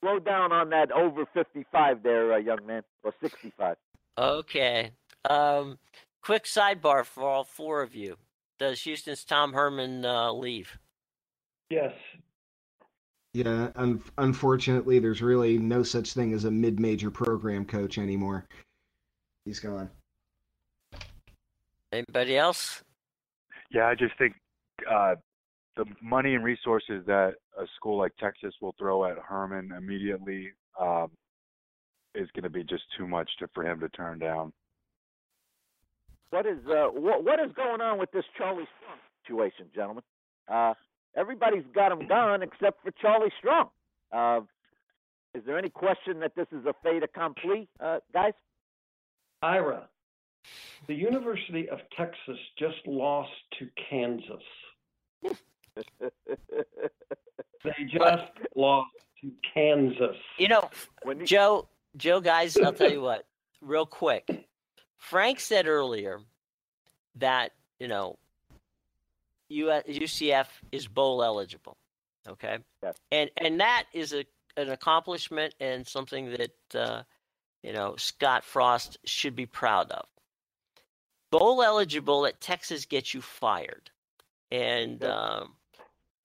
slow down on that over 55 there, uh, young man, or 65. Okay. Um, quick sidebar for all four of you. Does Houston's Tom Herman uh, leave? Yes. Yeah, un- unfortunately, there's really no such thing as a mid-major program coach anymore. He's gone. Anybody else? Yeah, I just think uh, the money and resources that a school like Texas will throw at Herman immediately um, is going to be just too much to, for him to turn down. What is uh, what what is going on with this Charlie Strong situation, gentlemen? Uh, everybody's got him gone except for Charlie Strong. Uh, is there any question that this is a fait accompli, uh, guys? Ira, the University of Texas just lost to Kansas they just lost to Kansas. You know, Joe, Joe, guys, I'll tell you what, real quick. Frank said earlier that you know UCF is bowl eligible. Okay, yes. and and that is a an accomplishment and something that uh, you know Scott Frost should be proud of. Bowl eligible at Texas gets you fired, and um,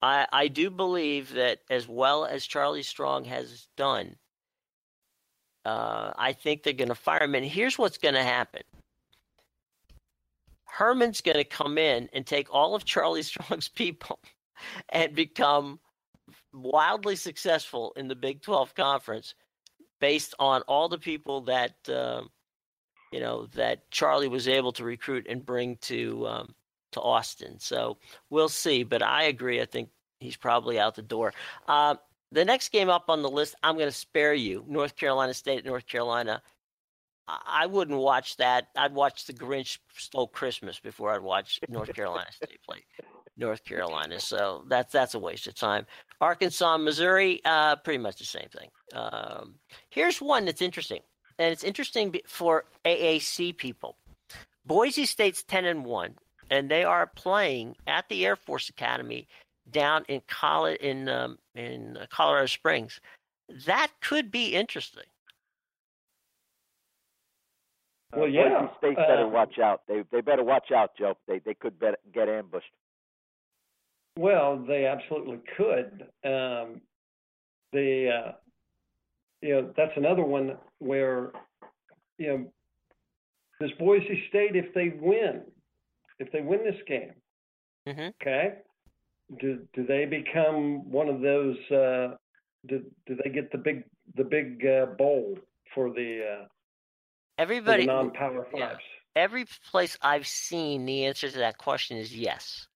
I I do believe that as well as Charlie Strong has done, uh, I think they're going to fire him. And here's what's going to happen. Herman's going to come in and take all of Charlie [laughs] Strong's people and become wildly successful in the Big 12 conference based on all the people that uh, you know that Charlie was able to recruit and bring to um, to Austin. So we'll see, but I agree. I think he's probably out the door. Uh, the next game up on the list, I'm going to spare you. North Carolina State, North Carolina. I wouldn't watch that. I'd watch The Grinch Stole Christmas before I'd watch North Carolina State play North Carolina. So that's that's a waste of time. Arkansas, Missouri, uh, pretty much the same thing. Um, here's one that's interesting, and it's interesting for AAC people. Boise State's ten and one, and they are playing at the Air Force Academy down in Col- in um, in Colorado Springs. That could be interesting. Well, yeah. Boise State better uh, watch out. They they better watch out, Joe. They they could bet, get ambushed. Well, they absolutely could. Um, the uh, you know that's another one where you know does Boise State if they win, if they win this game, mm-hmm. okay, do do they become one of those? Uh, do do they get the big the big uh, bowl for the uh, everybody non power fives? Yeah. Every place I've seen, the answer to that question is yes.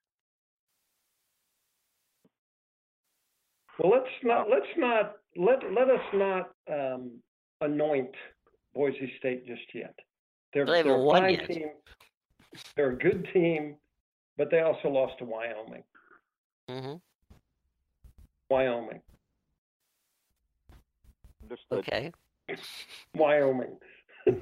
Well, let's not let's not let let us not um, anoint Boise State just yet. They're, they they're a fine yet. team. They're a good team, but they also lost to Wyoming. Mm-hmm. Wyoming. Understood. Okay. Wyoming. [laughs]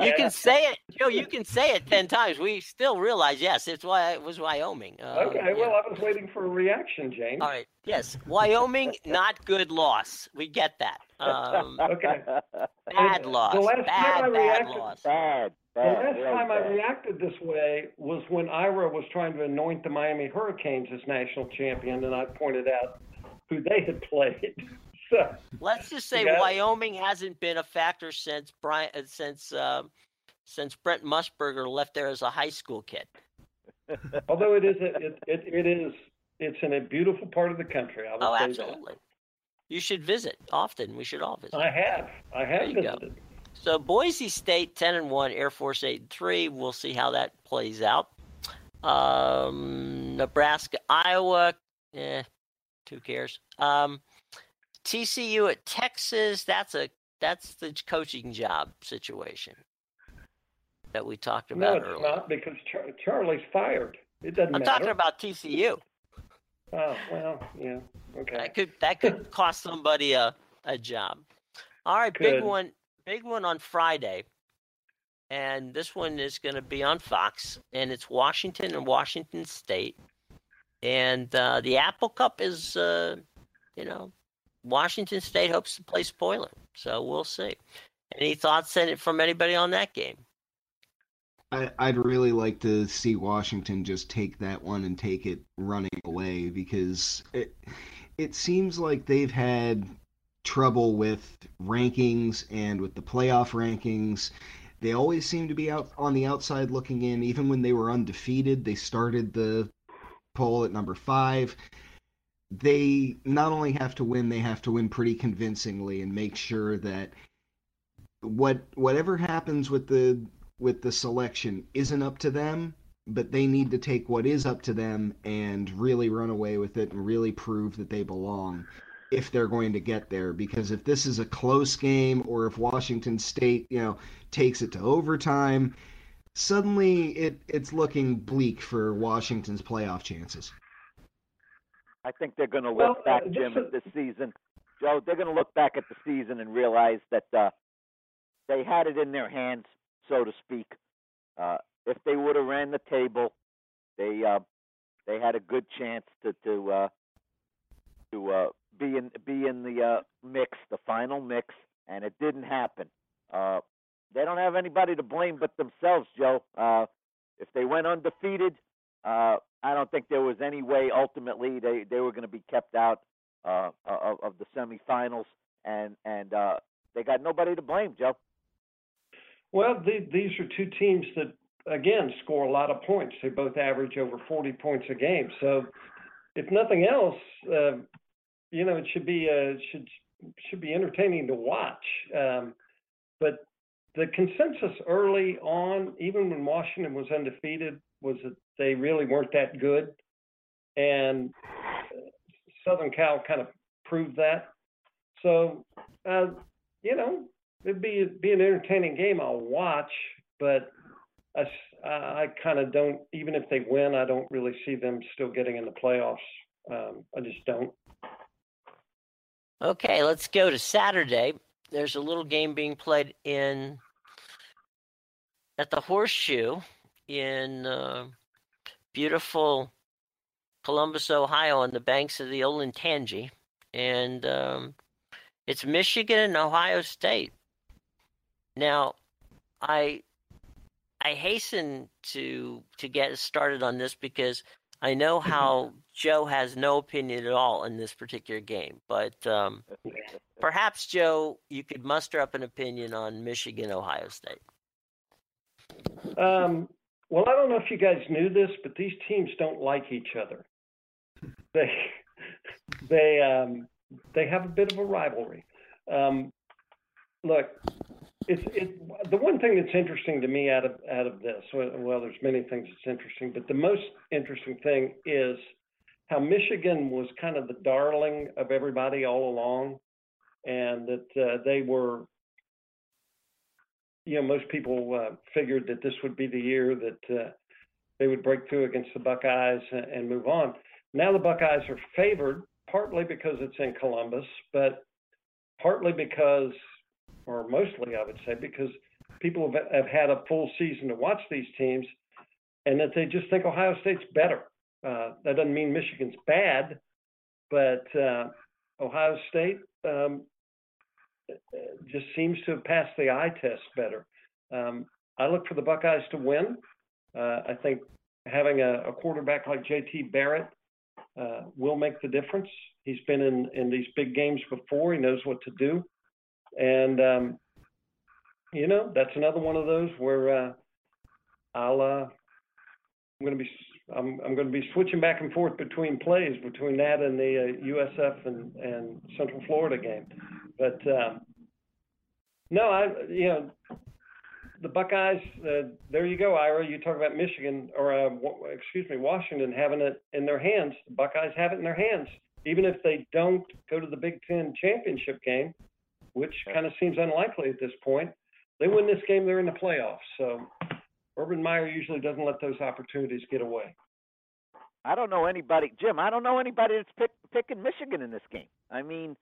You can say it, Joe. You can say it ten times. We still realize, yes, it's why it was Wyoming. Uh, Okay, yeah. well, I was waiting for a reaction, James. All right. Yes, Wyoming, not good loss. We get that. Um, [laughs] Okay. bad And loss. the last bad, time I bad reacted- loss. Bad, The last real time I reacted this way was when Ira was trying to anoint the Miami Hurricanes as national champion, and I pointed out who they had played. [laughs] So, Let's just say [laughs] Yeah. Wyoming hasn't been a factor since Brian, uh, since um, since Brent Musburger left there as a high school kid. [laughs] although it is a, it, it it is it's in a beautiful part of the country. I will Oh, say absolutely. You should visit often. We should all visit. I have I have you go. visited. So Boise State ten and one, Air Force eight and three. We'll see how that plays out. Um, Nebraska, Iowa, eh, who cares? Um, TCU at Texas. That's a that's the coaching job situation that we talked about. No, it's earlier. not because Char- Charlie's fired. It doesn't I'm matter. talking about TCU. Oh well, yeah, okay. That could that could [laughs] cost somebody a, a job. All right, big one, big one on Friday, and this one is going to be on Fox, and it's Washington and Washington State, and uh, the Apple Cup is, uh, you know, Washington State hopes to play spoiler, so we'll see. Any thoughts in it from anybody on that game? I, I'd really like to see Washington just take that one and take it running away because it it seems like they've had trouble with rankings and with the playoff rankings. They always seem to be out on the outside looking in. Even when they were undefeated, they started the poll at number five. They not only have to win, they have to win pretty convincingly and make sure that what whatever happens with the with the selection isn't up to them, but they need to take what is up to them and really run away with it and really prove that they belong if they're going to get there. Because if this is a close game or if Washington State, you know, takes it to overtime, suddenly it, it's looking bleak for Washington's playoff chances. I think they're going to Well, look back, uh, Jim, this at this season. Joe, they're going to look back at the season and realize that uh, they had it in their hands, so to speak, Uh, if they would have ran the table, they uh, they had a good chance to to uh, to uh, be in be in the uh, mix, the final mix, and it didn't happen. Uh, they don't have anybody to blame but themselves, Joe. Uh, if they went undefeated, uh, I don't think there was any way ultimately they, they were going to be kept out uh, of, of the semifinals, and and uh, they got nobody to blame, Joe. Well, the, these are two teams that again score a lot of points. They both average over 40 points a game. So, if nothing else, uh, you know, it should be uh, should should be entertaining to watch. Um, but the consensus early on, even when Washington was undefeated, was that they really weren't that good, and Southern Cal kind of proved that. So, uh, you know, it'd be be an entertaining game. I'll watch, but I, I kind of don't. Even if they win, I don't really see them still getting in the playoffs. Um, I just don't. Okay, let's go to Saturday. There's a little game being played in at the Horseshoe in uh, beautiful Columbus, Ohio, on the banks of the Olentangy, and um, it's Michigan and Ohio State. Now, I I hasten to to get started on this because I know how Joe has no opinion at all in this particular game, but um, perhaps Joe, you could muster up an opinion on Michigan Ohio State. Um, well, I don't know if you guys knew this, but these teams don't like each other. [laughs] They they um, they have a bit of a rivalry. Um, look, it's it. The one thing that's interesting to me out of out of this, well, there's many things that's interesting, but the most interesting thing is how Michigan was kind of the darling of everybody all along, and that uh, they were you know, most people uh, figured that this would be the year that uh, they would break through against the Buckeyes and, and move on. Now the Buckeyes are favored, partly because it's in Columbus, but partly because, or mostly, I would say, because people have, have had a full season to watch these teams, and that they just think Ohio State's better. Uh, that doesn't mean Michigan's bad, but uh, Ohio State um, just seems to have passed the eye test better. Um, I look for the Buckeyes to win. Uh, I think having a, a, quarterback like JT Barrett uh, will make the difference. He's been in, in these big games before. He knows what to do. And, um, you know, that's another one of those where uh, I'll, uh, I'm going to be I'm I'm going to be switching back and forth between plays between that and the uh, USF and and Central Florida game, but um, no, I you know the Buckeyes. Uh, there you go, Ira. You talk about Michigan or uh, excuse me, Washington having it in their hands. The Buckeyes have it in their hands, even if they don't go to the Big Ten championship game, which kind of seems unlikely at this point. They win this game, they're in the playoffs. So Urban Meyer usually doesn't let those opportunities get away. I don't know anybody, Jim. I don't know anybody that's pick, picking Michigan in this game. I mean,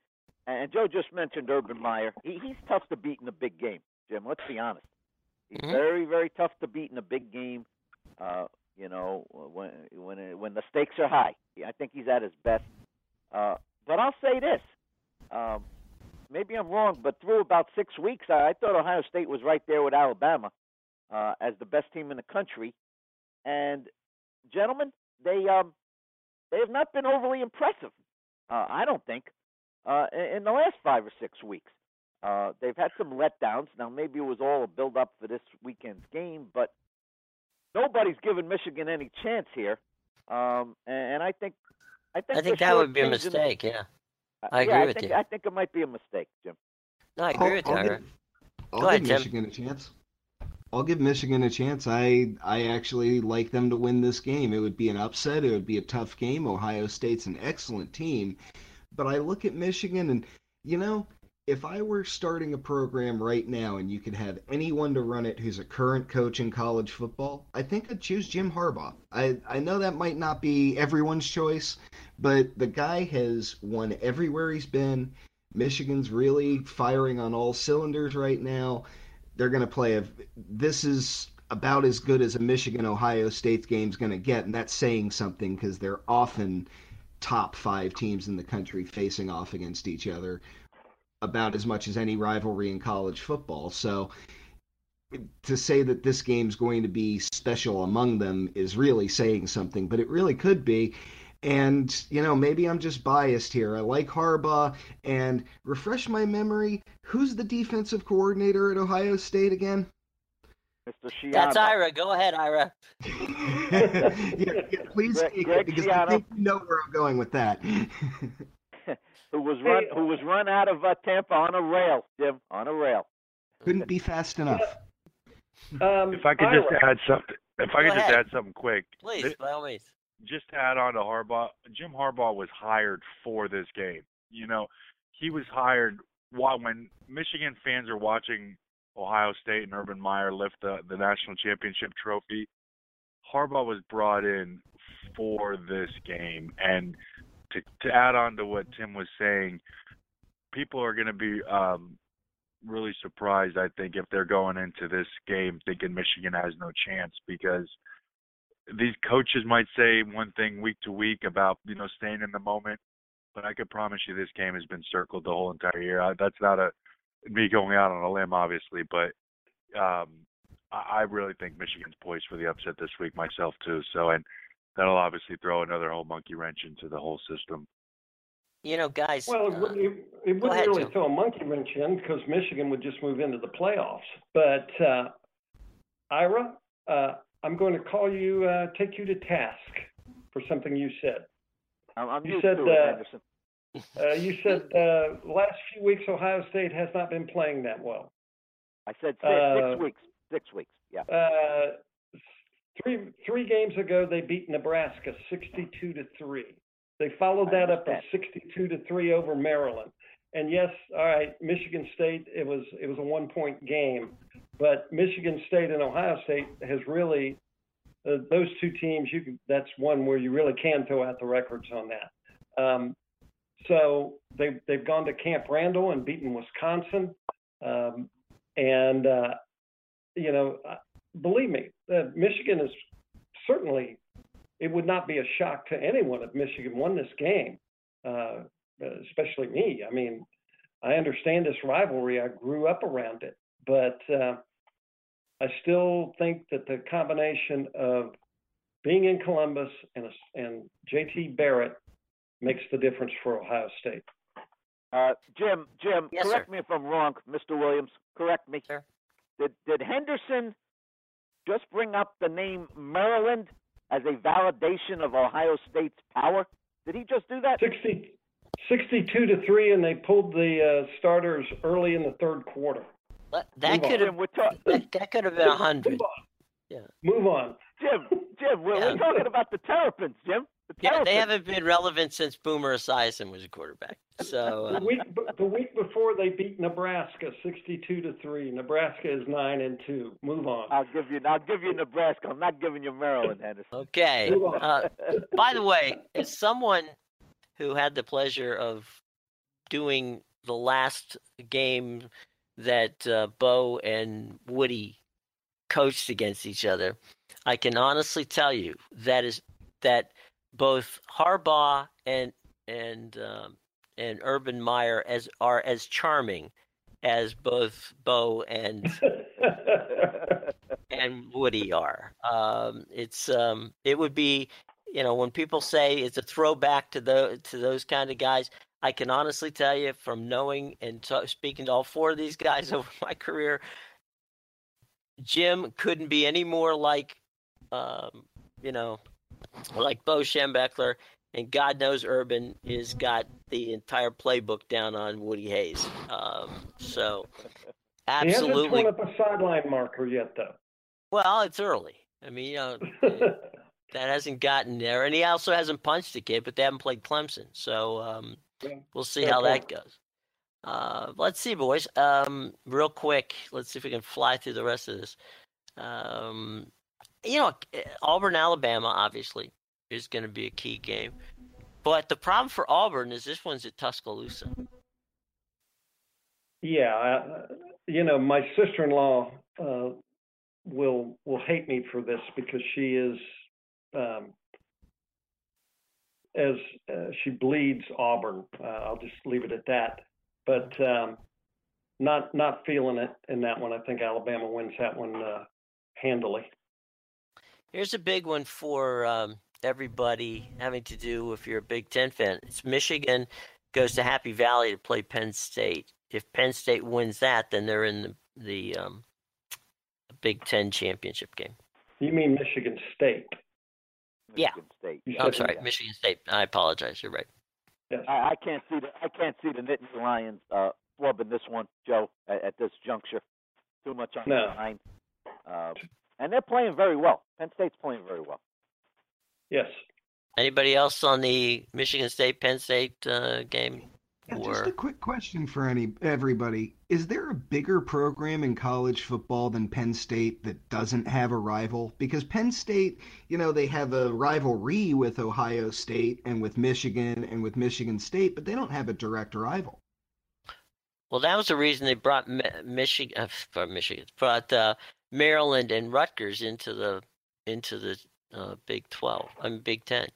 and Joe just mentioned Urban Meyer. He, he's tough to beat in a big game, Jim. Let's be honest. He's mm-hmm. very, very tough to beat in a big game. Uh, you know, when when when the stakes are high, I think he's at his best. Uh, but I'll say this: um, maybe I'm wrong, but through about six weeks, I, I thought Ohio State was right there with Alabama uh, as the best team in the country. And gentlemen, they um, they have not been overly impressive. Uh, I don't think uh, in, in the last five or six weeks. Uh, they've had some letdowns. Now maybe it was all a build up for this weekend's game, but nobody's given Michigan any chance here. Um, and, and I think I think I think that would be a mistake. The, yeah, I agree yeah, with think, you. I think it might be a mistake, Jim. No, I agree I'll, with you. I'll give, I'll Go give ahead, Michigan Tim. a chance. I'll give Michigan a chance. I I actually like them to win this game. It would be an upset. It would be a tough game. Ohio State's an excellent team, but I look at Michigan and you know, if I were starting a program right now and you could have anyone to run it who's a current coach in college football, I think I'd choose Jim Harbaugh. I I know that might not be everyone's choice, but the guy has won everywhere he's been. Michigan's really firing on all cylinders right now they're going to play a this is about as good as a Michigan Ohio State game's going to get, and that's saying something because they're often top five teams in the country facing off against each other about as much as any rivalry in college football. So to say that this game's going to be special among them is really saying something, but it really could be. And, you know, maybe I'm just biased here. I like Harbaugh. And refresh my memory who's the defensive coordinator at Ohio State again? Mr. Schiano. That's Ira. Go ahead, Ira. [laughs] yeah, yeah, please Greg- take Greg it because Schiano. I think you know where I'm going with that. [laughs] who was run Hey, who was run out of uh, Tampa on a rail, Jim, on a rail. Couldn't be fast enough. Um, If I could just add something, if I Go could just ahead. add something quick, Please, by all means. Just to add on to Harbaugh, Jim Harbaugh was hired for this game. You know, he was hired while when Michigan fans are watching Ohio State and Urban Meyer lift the the national championship trophy. Harbaugh was brought in for this game, and to to add on to what Tim was saying, people are going to be um, really surprised. I think if they're going into this game thinking Michigan has no chance because these coaches might say one thing week to week about you know staying in the moment, but I could promise you this game has been circled the whole entire year. I, that's not a me going out on a limb, obviously, but um, I, I really think Michigan's poised for the upset this week myself too. So and that'll obviously throw another whole monkey wrench into the whole system. You know, guys. Well, it uh, wouldn't, it, it wouldn't ahead, really Jim. throw a monkey wrench in because Michigan would just move into the playoffs. But uh, Ira, uh, I'm going to call you, uh, take you to task for something you said. I'm, I'm You said, it, uh, Uh, you [laughs] said uh, last few weeks Ohio State has not been playing that well. I said six, uh, six weeks. Six weeks. Yeah. Uh, three three games ago they beat Nebraska 62 to three. They followed that up with 62 to three over Maryland. And yes, all right, Michigan State it was it was a one point game, but Michigan State and Ohio State has really uh, those two teams. You can, that's one where you really can throw out the records on that. Um, so they they've gone to Camp Randall and beaten Wisconsin, um, and uh, you know, believe me, uh, Michigan is certainly. It would not be a shock to anyone if Michigan won this game, uh, especially me. I mean, I understand this rivalry. I grew up around it, but uh, I still think that the combination of being in Columbus and and JT Barrett makes the difference for Ohio State. Uh, Jim, Jim, Yes, correct sir. me if I'm wrong, Mr. Williams. Correct me. Sure. Did did Henderson just bring up the name Maryland as a validation of Ohio State's power? Did he just do that? 60, 62 to three, and they pulled the uh, starters early in the third quarter. That, that Move on. could have we're ta- [laughs] that, that could have been a hundred. Move on. Yeah. Move on. Jim, Jim, we're, Yeah. we're talking about the Terrapins, Jim. The Yeah, they Terrapins. haven't been relevant since Boomer Esiason was a quarterback. So The uh, week the week before they beat Nebraska 62 to 3. Nebraska is 9 and 2. Move on. I'll give you. I'll give you Nebraska. I'm not giving you Maryland, Henderson. okay. Move on. Uh, by the way, as someone who had the pleasure of doing the last game that uh, Bo and Woody coached against each other, I can honestly tell you that is that both Harbaugh and and um, and Urban Meyer as are as charming as both Bo and [laughs] and Woody are. Um, it's um, it would be, you know, when people say it's a throwback to the to those kind of guys. I can honestly tell you from knowing and t- speaking to all four of these guys [laughs] over my career, Jim couldn't be any more like, um, you know, like Bo Schembechler, and God knows Urban has got the entire playbook down on Woody Hayes. Um, so, He hasn't absolutely. torn up a sideline marker yet, though. Well, it's early. I mean, you know, [laughs] that hasn't gotten there, and he also hasn't punched a kid, but they haven't played Clemson, so um, Yeah, we'll see how that goes. Uh, let's see, boys. Um, real quick, let's see if we can fly through the rest of this. Um, you know, Auburn, Alabama, obviously is going to be a key game, but the problem for Auburn is this one's at Tuscaloosa. yeah, uh, you know, my sister-in-law uh, will will hate me for this because she is um, as uh, she bleeds Auburn. Uh, I'll just leave it at that. But um, not not feeling it in that one. I think Alabama wins that one uh, handily. Here's a big one for um, everybody having to do if you're a Big Ten fan. It's Michigan goes to Happy Valley to play Penn State. If Penn State wins that, then they're in the, the um, Big Ten championship game. You mean Michigan State? Yeah. Michigan State. You I'm said- sorry, Michigan State. I apologize. You're right. Yes. I, I can't see the I can't see the Nittany Lions uh, flubbing this one, Joe, at, at this juncture. Too much on No. the line. Uh, and they're playing very well. Penn State's playing very well. Yes. Anybody else on the Michigan State Penn State uh, game? Or just a quick question for any everybody: Is there a bigger program in college football than Penn State that doesn't have a rival? Because Penn State, you know, they have a rivalry with Ohio State and with Michigan and with Michigan State, but they don't have a direct rival. well, that was the reason they brought Michigan, uh, Michigan, brought uh, Maryland and Rutgers into the into the uh, Big Twelve. I mean Big Ten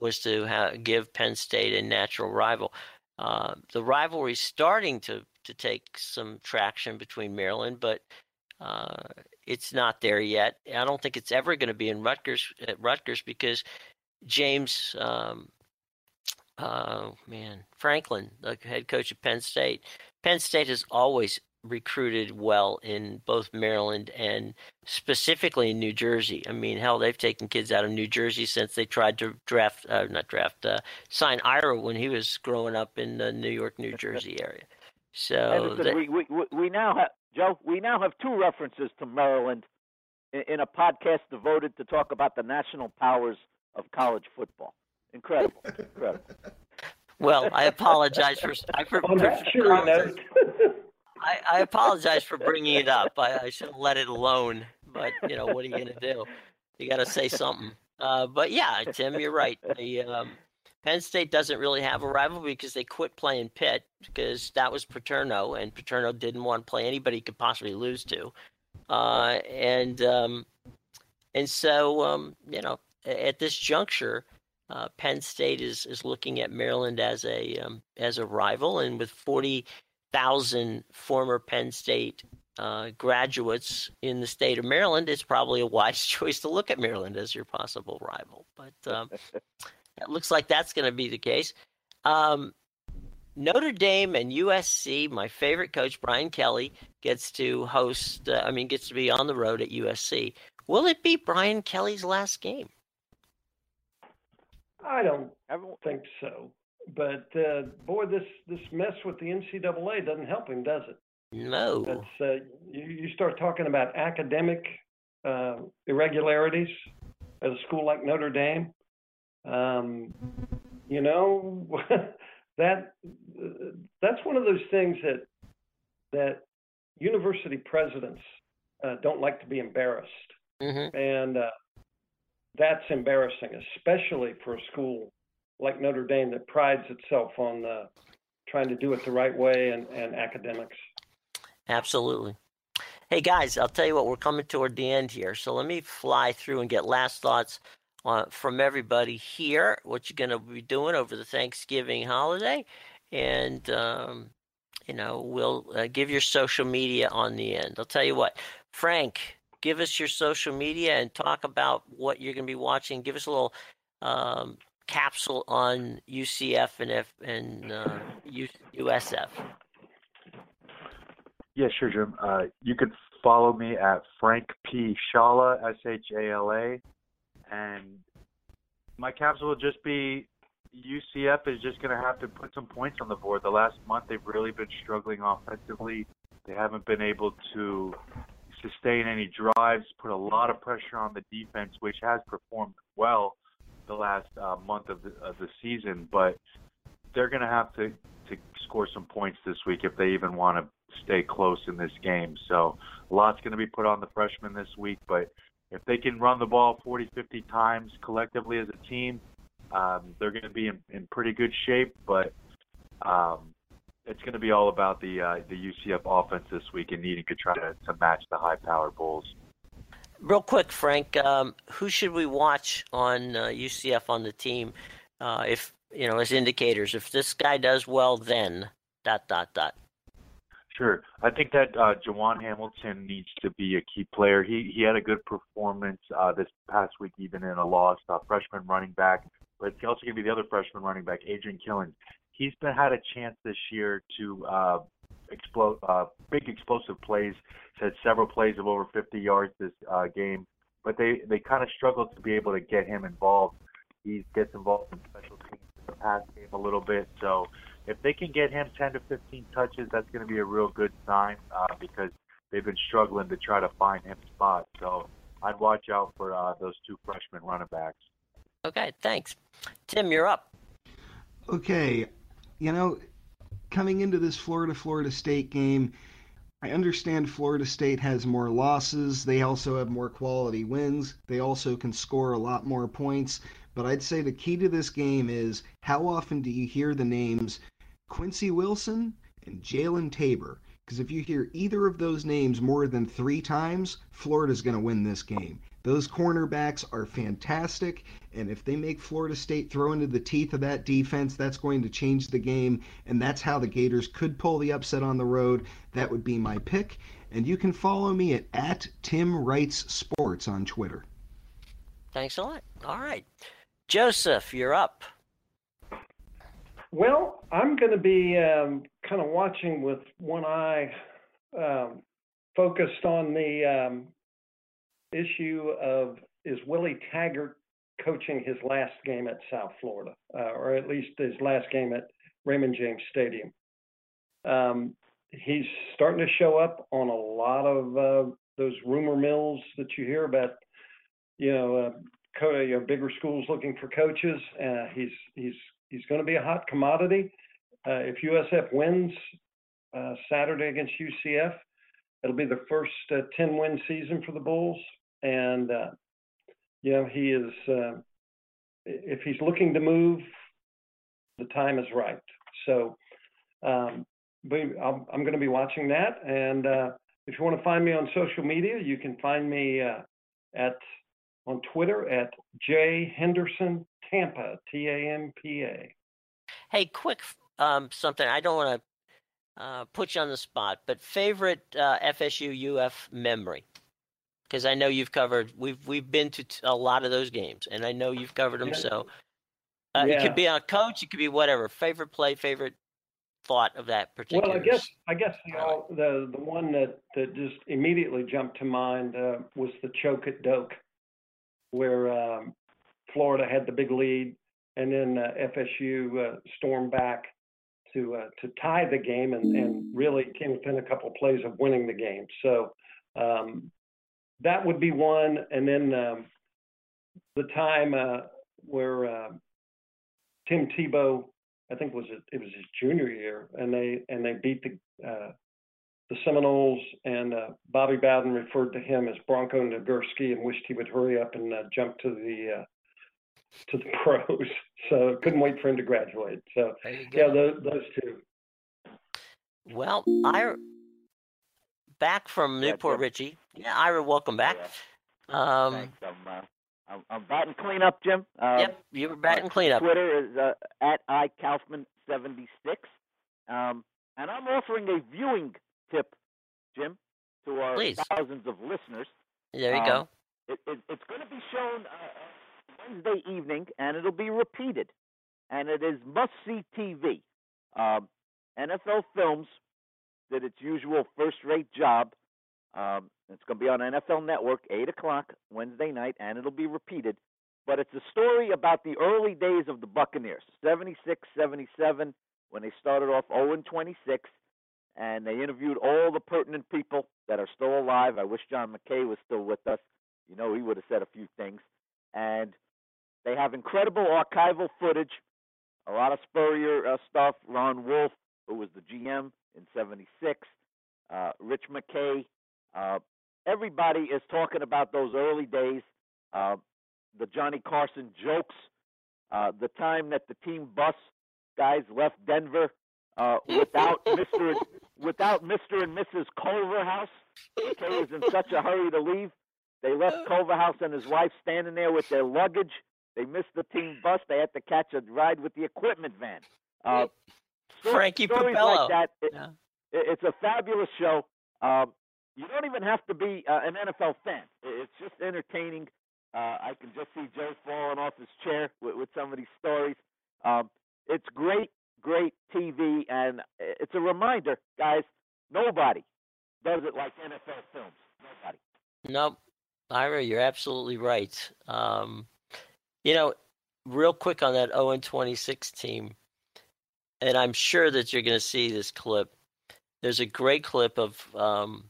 was to ha- give Penn State a natural rival. Uh, the rivalry's starting to to take some traction between Maryland, but uh, it's not there yet. I don't think it's ever going to be in Rutgers at Rutgers because James, um, uh, man, Franklin, the head coach of Penn State. Penn State has always recruited well in both Maryland and specifically in New Jersey. I mean, hell, they've taken kids out of New Jersey since they tried to draft, uh, not draft, uh, sign Ira when he was growing up in the New York, New [laughs] Jersey area. So Henderson, they- we, we we- we now have Joe. We now have two references to Maryland in, in a podcast devoted to talk about the national powers of college football. Incredible, incredible. well, I apologize for I, [laughs] for, On that cheery note. I, I apologize for bringing it up. I, I should have let it alone. But you know, what are you going to do? You got to say something. Uh, but yeah, Tim, you're right. The um, Penn State doesn't really have a rival because they quit playing Pitt because that was Paterno, and Paterno didn't want to play anybody he could possibly lose to. Uh, and um, and so um, you know, at this juncture, uh, Penn State is is looking at Maryland as a um, as a rival, and with forty thousand former Penn State uh, graduates in the state of Maryland, it's probably a wise [laughs] choice to look at Maryland as your possible rival. But um, [laughs] it looks like that's going to be the case. Um, Notre Dame and USC, my favorite coach Brian Kelly gets to host. Uh, I mean, gets to be on the road at USC. Will it be Brian Kelly's last game? I don't Everyone, think so. But uh, boy, this this mess with the NCAA doesn't help him, does it? No. That's uh, you, you start talking about academic uh, irregularities at a school like Notre Dame. Um, you know [laughs] that that's one of those things that that university presidents uh, don't like to be embarrassed, hmm and uh, that's embarrassing, especially for a school like Notre Dame that prides itself on uh, trying to do it the right way and, and academics. Absolutely. Hey guys, I'll tell you what, we're coming toward the end here. So let me fly through and get last thoughts uh, from everybody here. What you're going to be doing over the Thanksgiving holiday, and um, you know, we'll uh, give your social media on the end. I'll tell you what, Frank, give us your social media and talk about what you're going to be watching. Give us a little um, capsule on UCF and F and uh, USF. Yeah, sure, Jim. Uh, you could follow me at Frank P. Scala, S H A L A, and my capsule will just be UCF is just going to have to put some points on the board. The last month they've really been struggling offensively. They haven't been able to sustain any drives, put a lot of pressure on the defense, which has performed well the last uh, month of the, of the season. But they're going to have to to score some points this week if they even want to stay close in this game. So a lot's going to be put on the freshmen this week, but if they can run the ball 40, 50 times collectively as a team, um, they're going to be in, in pretty good shape. But um, it's going to be all about the uh, the UCF offense this week and needing to try to, to match the high-powered Bulls. Real quick, Frank, um, who should we watch on uh, UCF on the team? Uh, if you know, as indicators, if this guy does well, then dot dot dot. Sure. I think that uh, Jawon Hamilton needs to be a key player. He he had a good performance uh, this past week, even in a loss. Uh, freshman running back, but he's also going to be the other freshman running back, Adrian Killins. He's been had a chance this year to uh, explode, uh, big explosive plays. He's had several plays of over 50 yards this uh, game, but they they kind of struggled to be able to get him involved. He gets involved in special teams, the pass game a little bit, so if they can get him 10 to 15 touches, that's going to be a real good sign uh, because they've been struggling to try to find him spots. So I'd watch out for uh, those two freshman running backs. Okay, thanks. Tim, you're up. Okay, you know, coming into this Florida Florida State game, I understand Florida State has more losses. They also have more quality wins. They also can score a lot more points. But I'd say the key to this game is how often do you hear the names Quincy Wilson and Jalen Tabor. Because if you hear either of those names more than three times, Florida's going to win this game. Those cornerbacks are fantastic, and if they make Florida State throw into the teeth of that defense, that's going to change the game, and that's how the Gators could pull the upset on the road. That would be my pick. And you can follow me at, at Tim Wrights Sports on Twitter. Thanks a lot. All right. Joseph, you're up. Well, I'm going to be um, kind of watching with one eye um, focused on the um, issue of is Willie Taggart coaching his last game at South Florida, uh, or at least his last game at Raymond James Stadium. Um, he's starting to show up on a lot of uh, those rumor mills that you hear about, you know, uh, co- you know, bigger schools looking for coaches. Uh, he's he's he's going to be a hot commodity. Uh, if USF wins uh, Saturday against UCF, it'll be the first uh, 10 win season for the Bulls. And, uh, you know, he is, uh, if he's looking to move, the time is right. So, um, I'm, I'm going to be watching that. And uh, if you want to find me on social media, you can find me at on Twitter at J Henderson Tampa, T A M P A. Hey, quick um, something. I don't want to uh, put you on the spot, but favorite uh, FSU UF memory? Because I know you've covered. We've we've been to a lot of those games, and I know you've covered them. So uh, yeah. it could be on coach. It could be whatever. Favorite play. Favorite thought of that particular. Well, I guess I guess you know, the the one that that just immediately jumped to mind uh, was the choke at Doak, where um, Florida had the big lead, and then uh, FSU uh, stormed back to uh, to tie the game and, and really came within a couple of plays of winning the game. So um, that would be one, and then um, the time uh, where uh, Tim Tebow, I think was it, it was his junior year, and they and they beat the uh, the Seminoles, and uh, Bobby Bowden referred to him as Bronco Nagurski and wished he would hurry up and uh, jump to the uh, to the [laughs] pros. So couldn't wait for him to graduate. So yeah, those, those two. Well, Ira, back from New Port Richey. Yeah, Ira, welcome back. Um, Thanks. I'm, uh, I'm, I'm batting cleanup, Jim. Uh, yep, you were batting cleanup. Twitter is uh, at ikaufman76. Um, and I'm offering a viewing tip, Jim, to our Please. thousands of listeners. There you um, go. It, it, it's going to be shown uh, Wednesday evening, and it'll be repeated. And it is must see TV. Um, NFL Films did its usual first rate job. Um, it's going to be on NFL Network, 8 o'clock Wednesday night, and it'll be repeated. But it's a story about the early days of the Buccaneers, 76 77, when they started off 0 26 and they interviewed all the pertinent people that are still alive. I wish John McKay was still with us. You know, he would have said a few things. And they have incredible archival footage, a lot of Spurrier uh, stuff. Ron Wolf, who was the GM in '76, uh, Rich McKay. Uh, everybody is talking about those early days, uh, the Johnny Carson jokes, uh, the time that the team bus guys left Denver uh, without [laughs] Mr. without Mr. and Mrs. Culverhouse. McKay was in such a hurry to leave They left Culverhouse and his wife standing there with their luggage. They missed the team bus. They had to catch a ride with the equipment van. Uh, Frankie stories Papello. like that. It, Yeah. it- it's a fabulous show. Um, you don't even have to be uh, an NFL fan. It's just entertaining. Uh, I can just see Joe falling off his chair with, with some of these stories. Um, it's great, great TV, and it's a reminder, guys. Nobody does it like NFL films. Nobody. Nope. Ira, you're absolutely right. Um, you know, real quick on that 0 26 team, and I'm sure that you're going to see this clip. There's a great clip of um,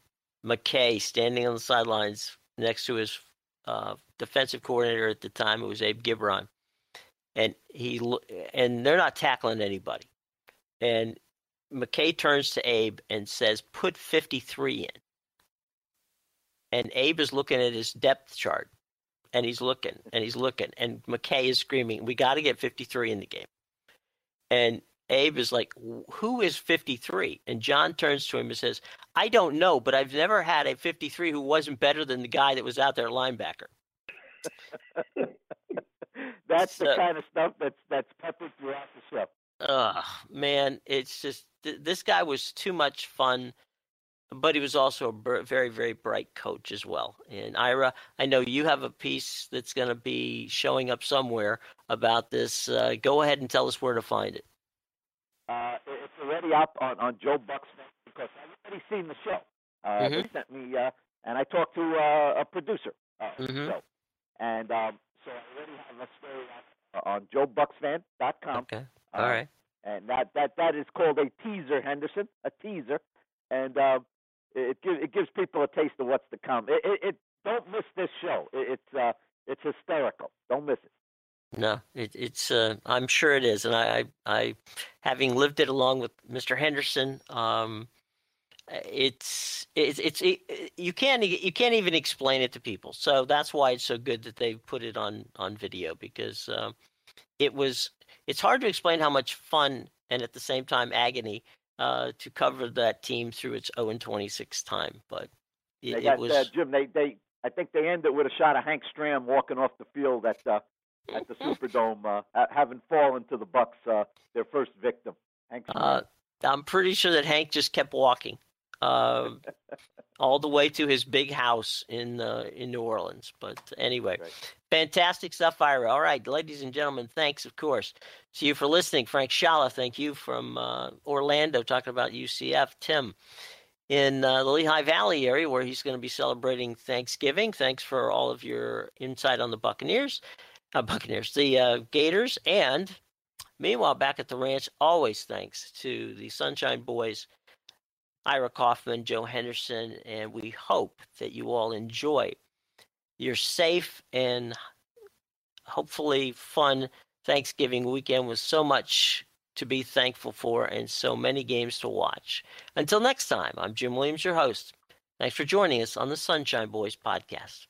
McKay standing on the sidelines next to his uh, defensive coordinator at the time. It was Abe Gibron, and he and they're not tackling anybody. And McKay turns to Abe and says, "Put 53 in." and Abe is looking at his depth chart, and he's looking and he's looking, and McKay is screaming, "We got to get 53 in the game." And Abe is like, "Who is 53?" And John turns to him and says, "I don't know, but I've never had a 53 who wasn't better than the guy that was out there linebacker." [laughs] That's the kind of stuff that's that's peppered throughout the show. Oh, man, it's just th- this guy was too much fun, but he was also a very, very bright coach as well. And Ira, I know you have a piece that's going to be showing up somewhere about this. Uh, go ahead and tell us where to find it. Uh, it's already up on, on Joe Bucs Fan because I've already seen the show. Uh, They Mhm. sent me, uh, and I talked to uh, a producer uh, Mhm. show. And um, so I already have a story on joebucsfan.com. Okay. Uh, All right. And that, that, that is called a teaser, Henderson, a teaser. And um, it, gives, it gives people a taste of what's to come. It, it, it Don't miss this show. It, it's, uh, it's hysterical. Don't miss it. No, it, it's. Uh, I'm sure it is, and I, I, I, having lived it along with Mr. Henderson, um, it's, it's, it's, it, you can't, you can't even explain it to people. So that's why it's so good that they put it on on video because um, it was. It's hard to explain how much fun and at the same time agony uh, to cover that team through its 0 and 26 time, but it, They it was. uh, Jim. They, they, I think they ended with a shot of Hank Stram walking off the field at uh, at the Superdome, uh, having fallen to the Bucks, uh, their first victim. Hank Uh, I'm pretty sure that Hank just kept walking, um, [laughs] all the way to his big house in uh, in New Orleans. But anyway, Right. fantastic stuff, Ira. All right, ladies and gentlemen, thanks, of course, to you for listening. Frank Scala, thank you from uh, Orlando, talking about UCF. Tim in uh, the Lehigh Valley area, where he's going to be celebrating Thanksgiving. Thanks for all of your insight on the Buccaneers, uh, Buccaneers, the uh, Gators, and Meanwhile, back at the ranch, always thanks to the Sunshine Boys, Ira Kaufman, Joe Henderson, and we hope that you all enjoy your safe and hopefully fun Thanksgiving weekend with so much to be thankful for and so many games to watch. Until next time, I'm Jim Williams, your host. Thanks for joining us on the Sunshine Boys podcast.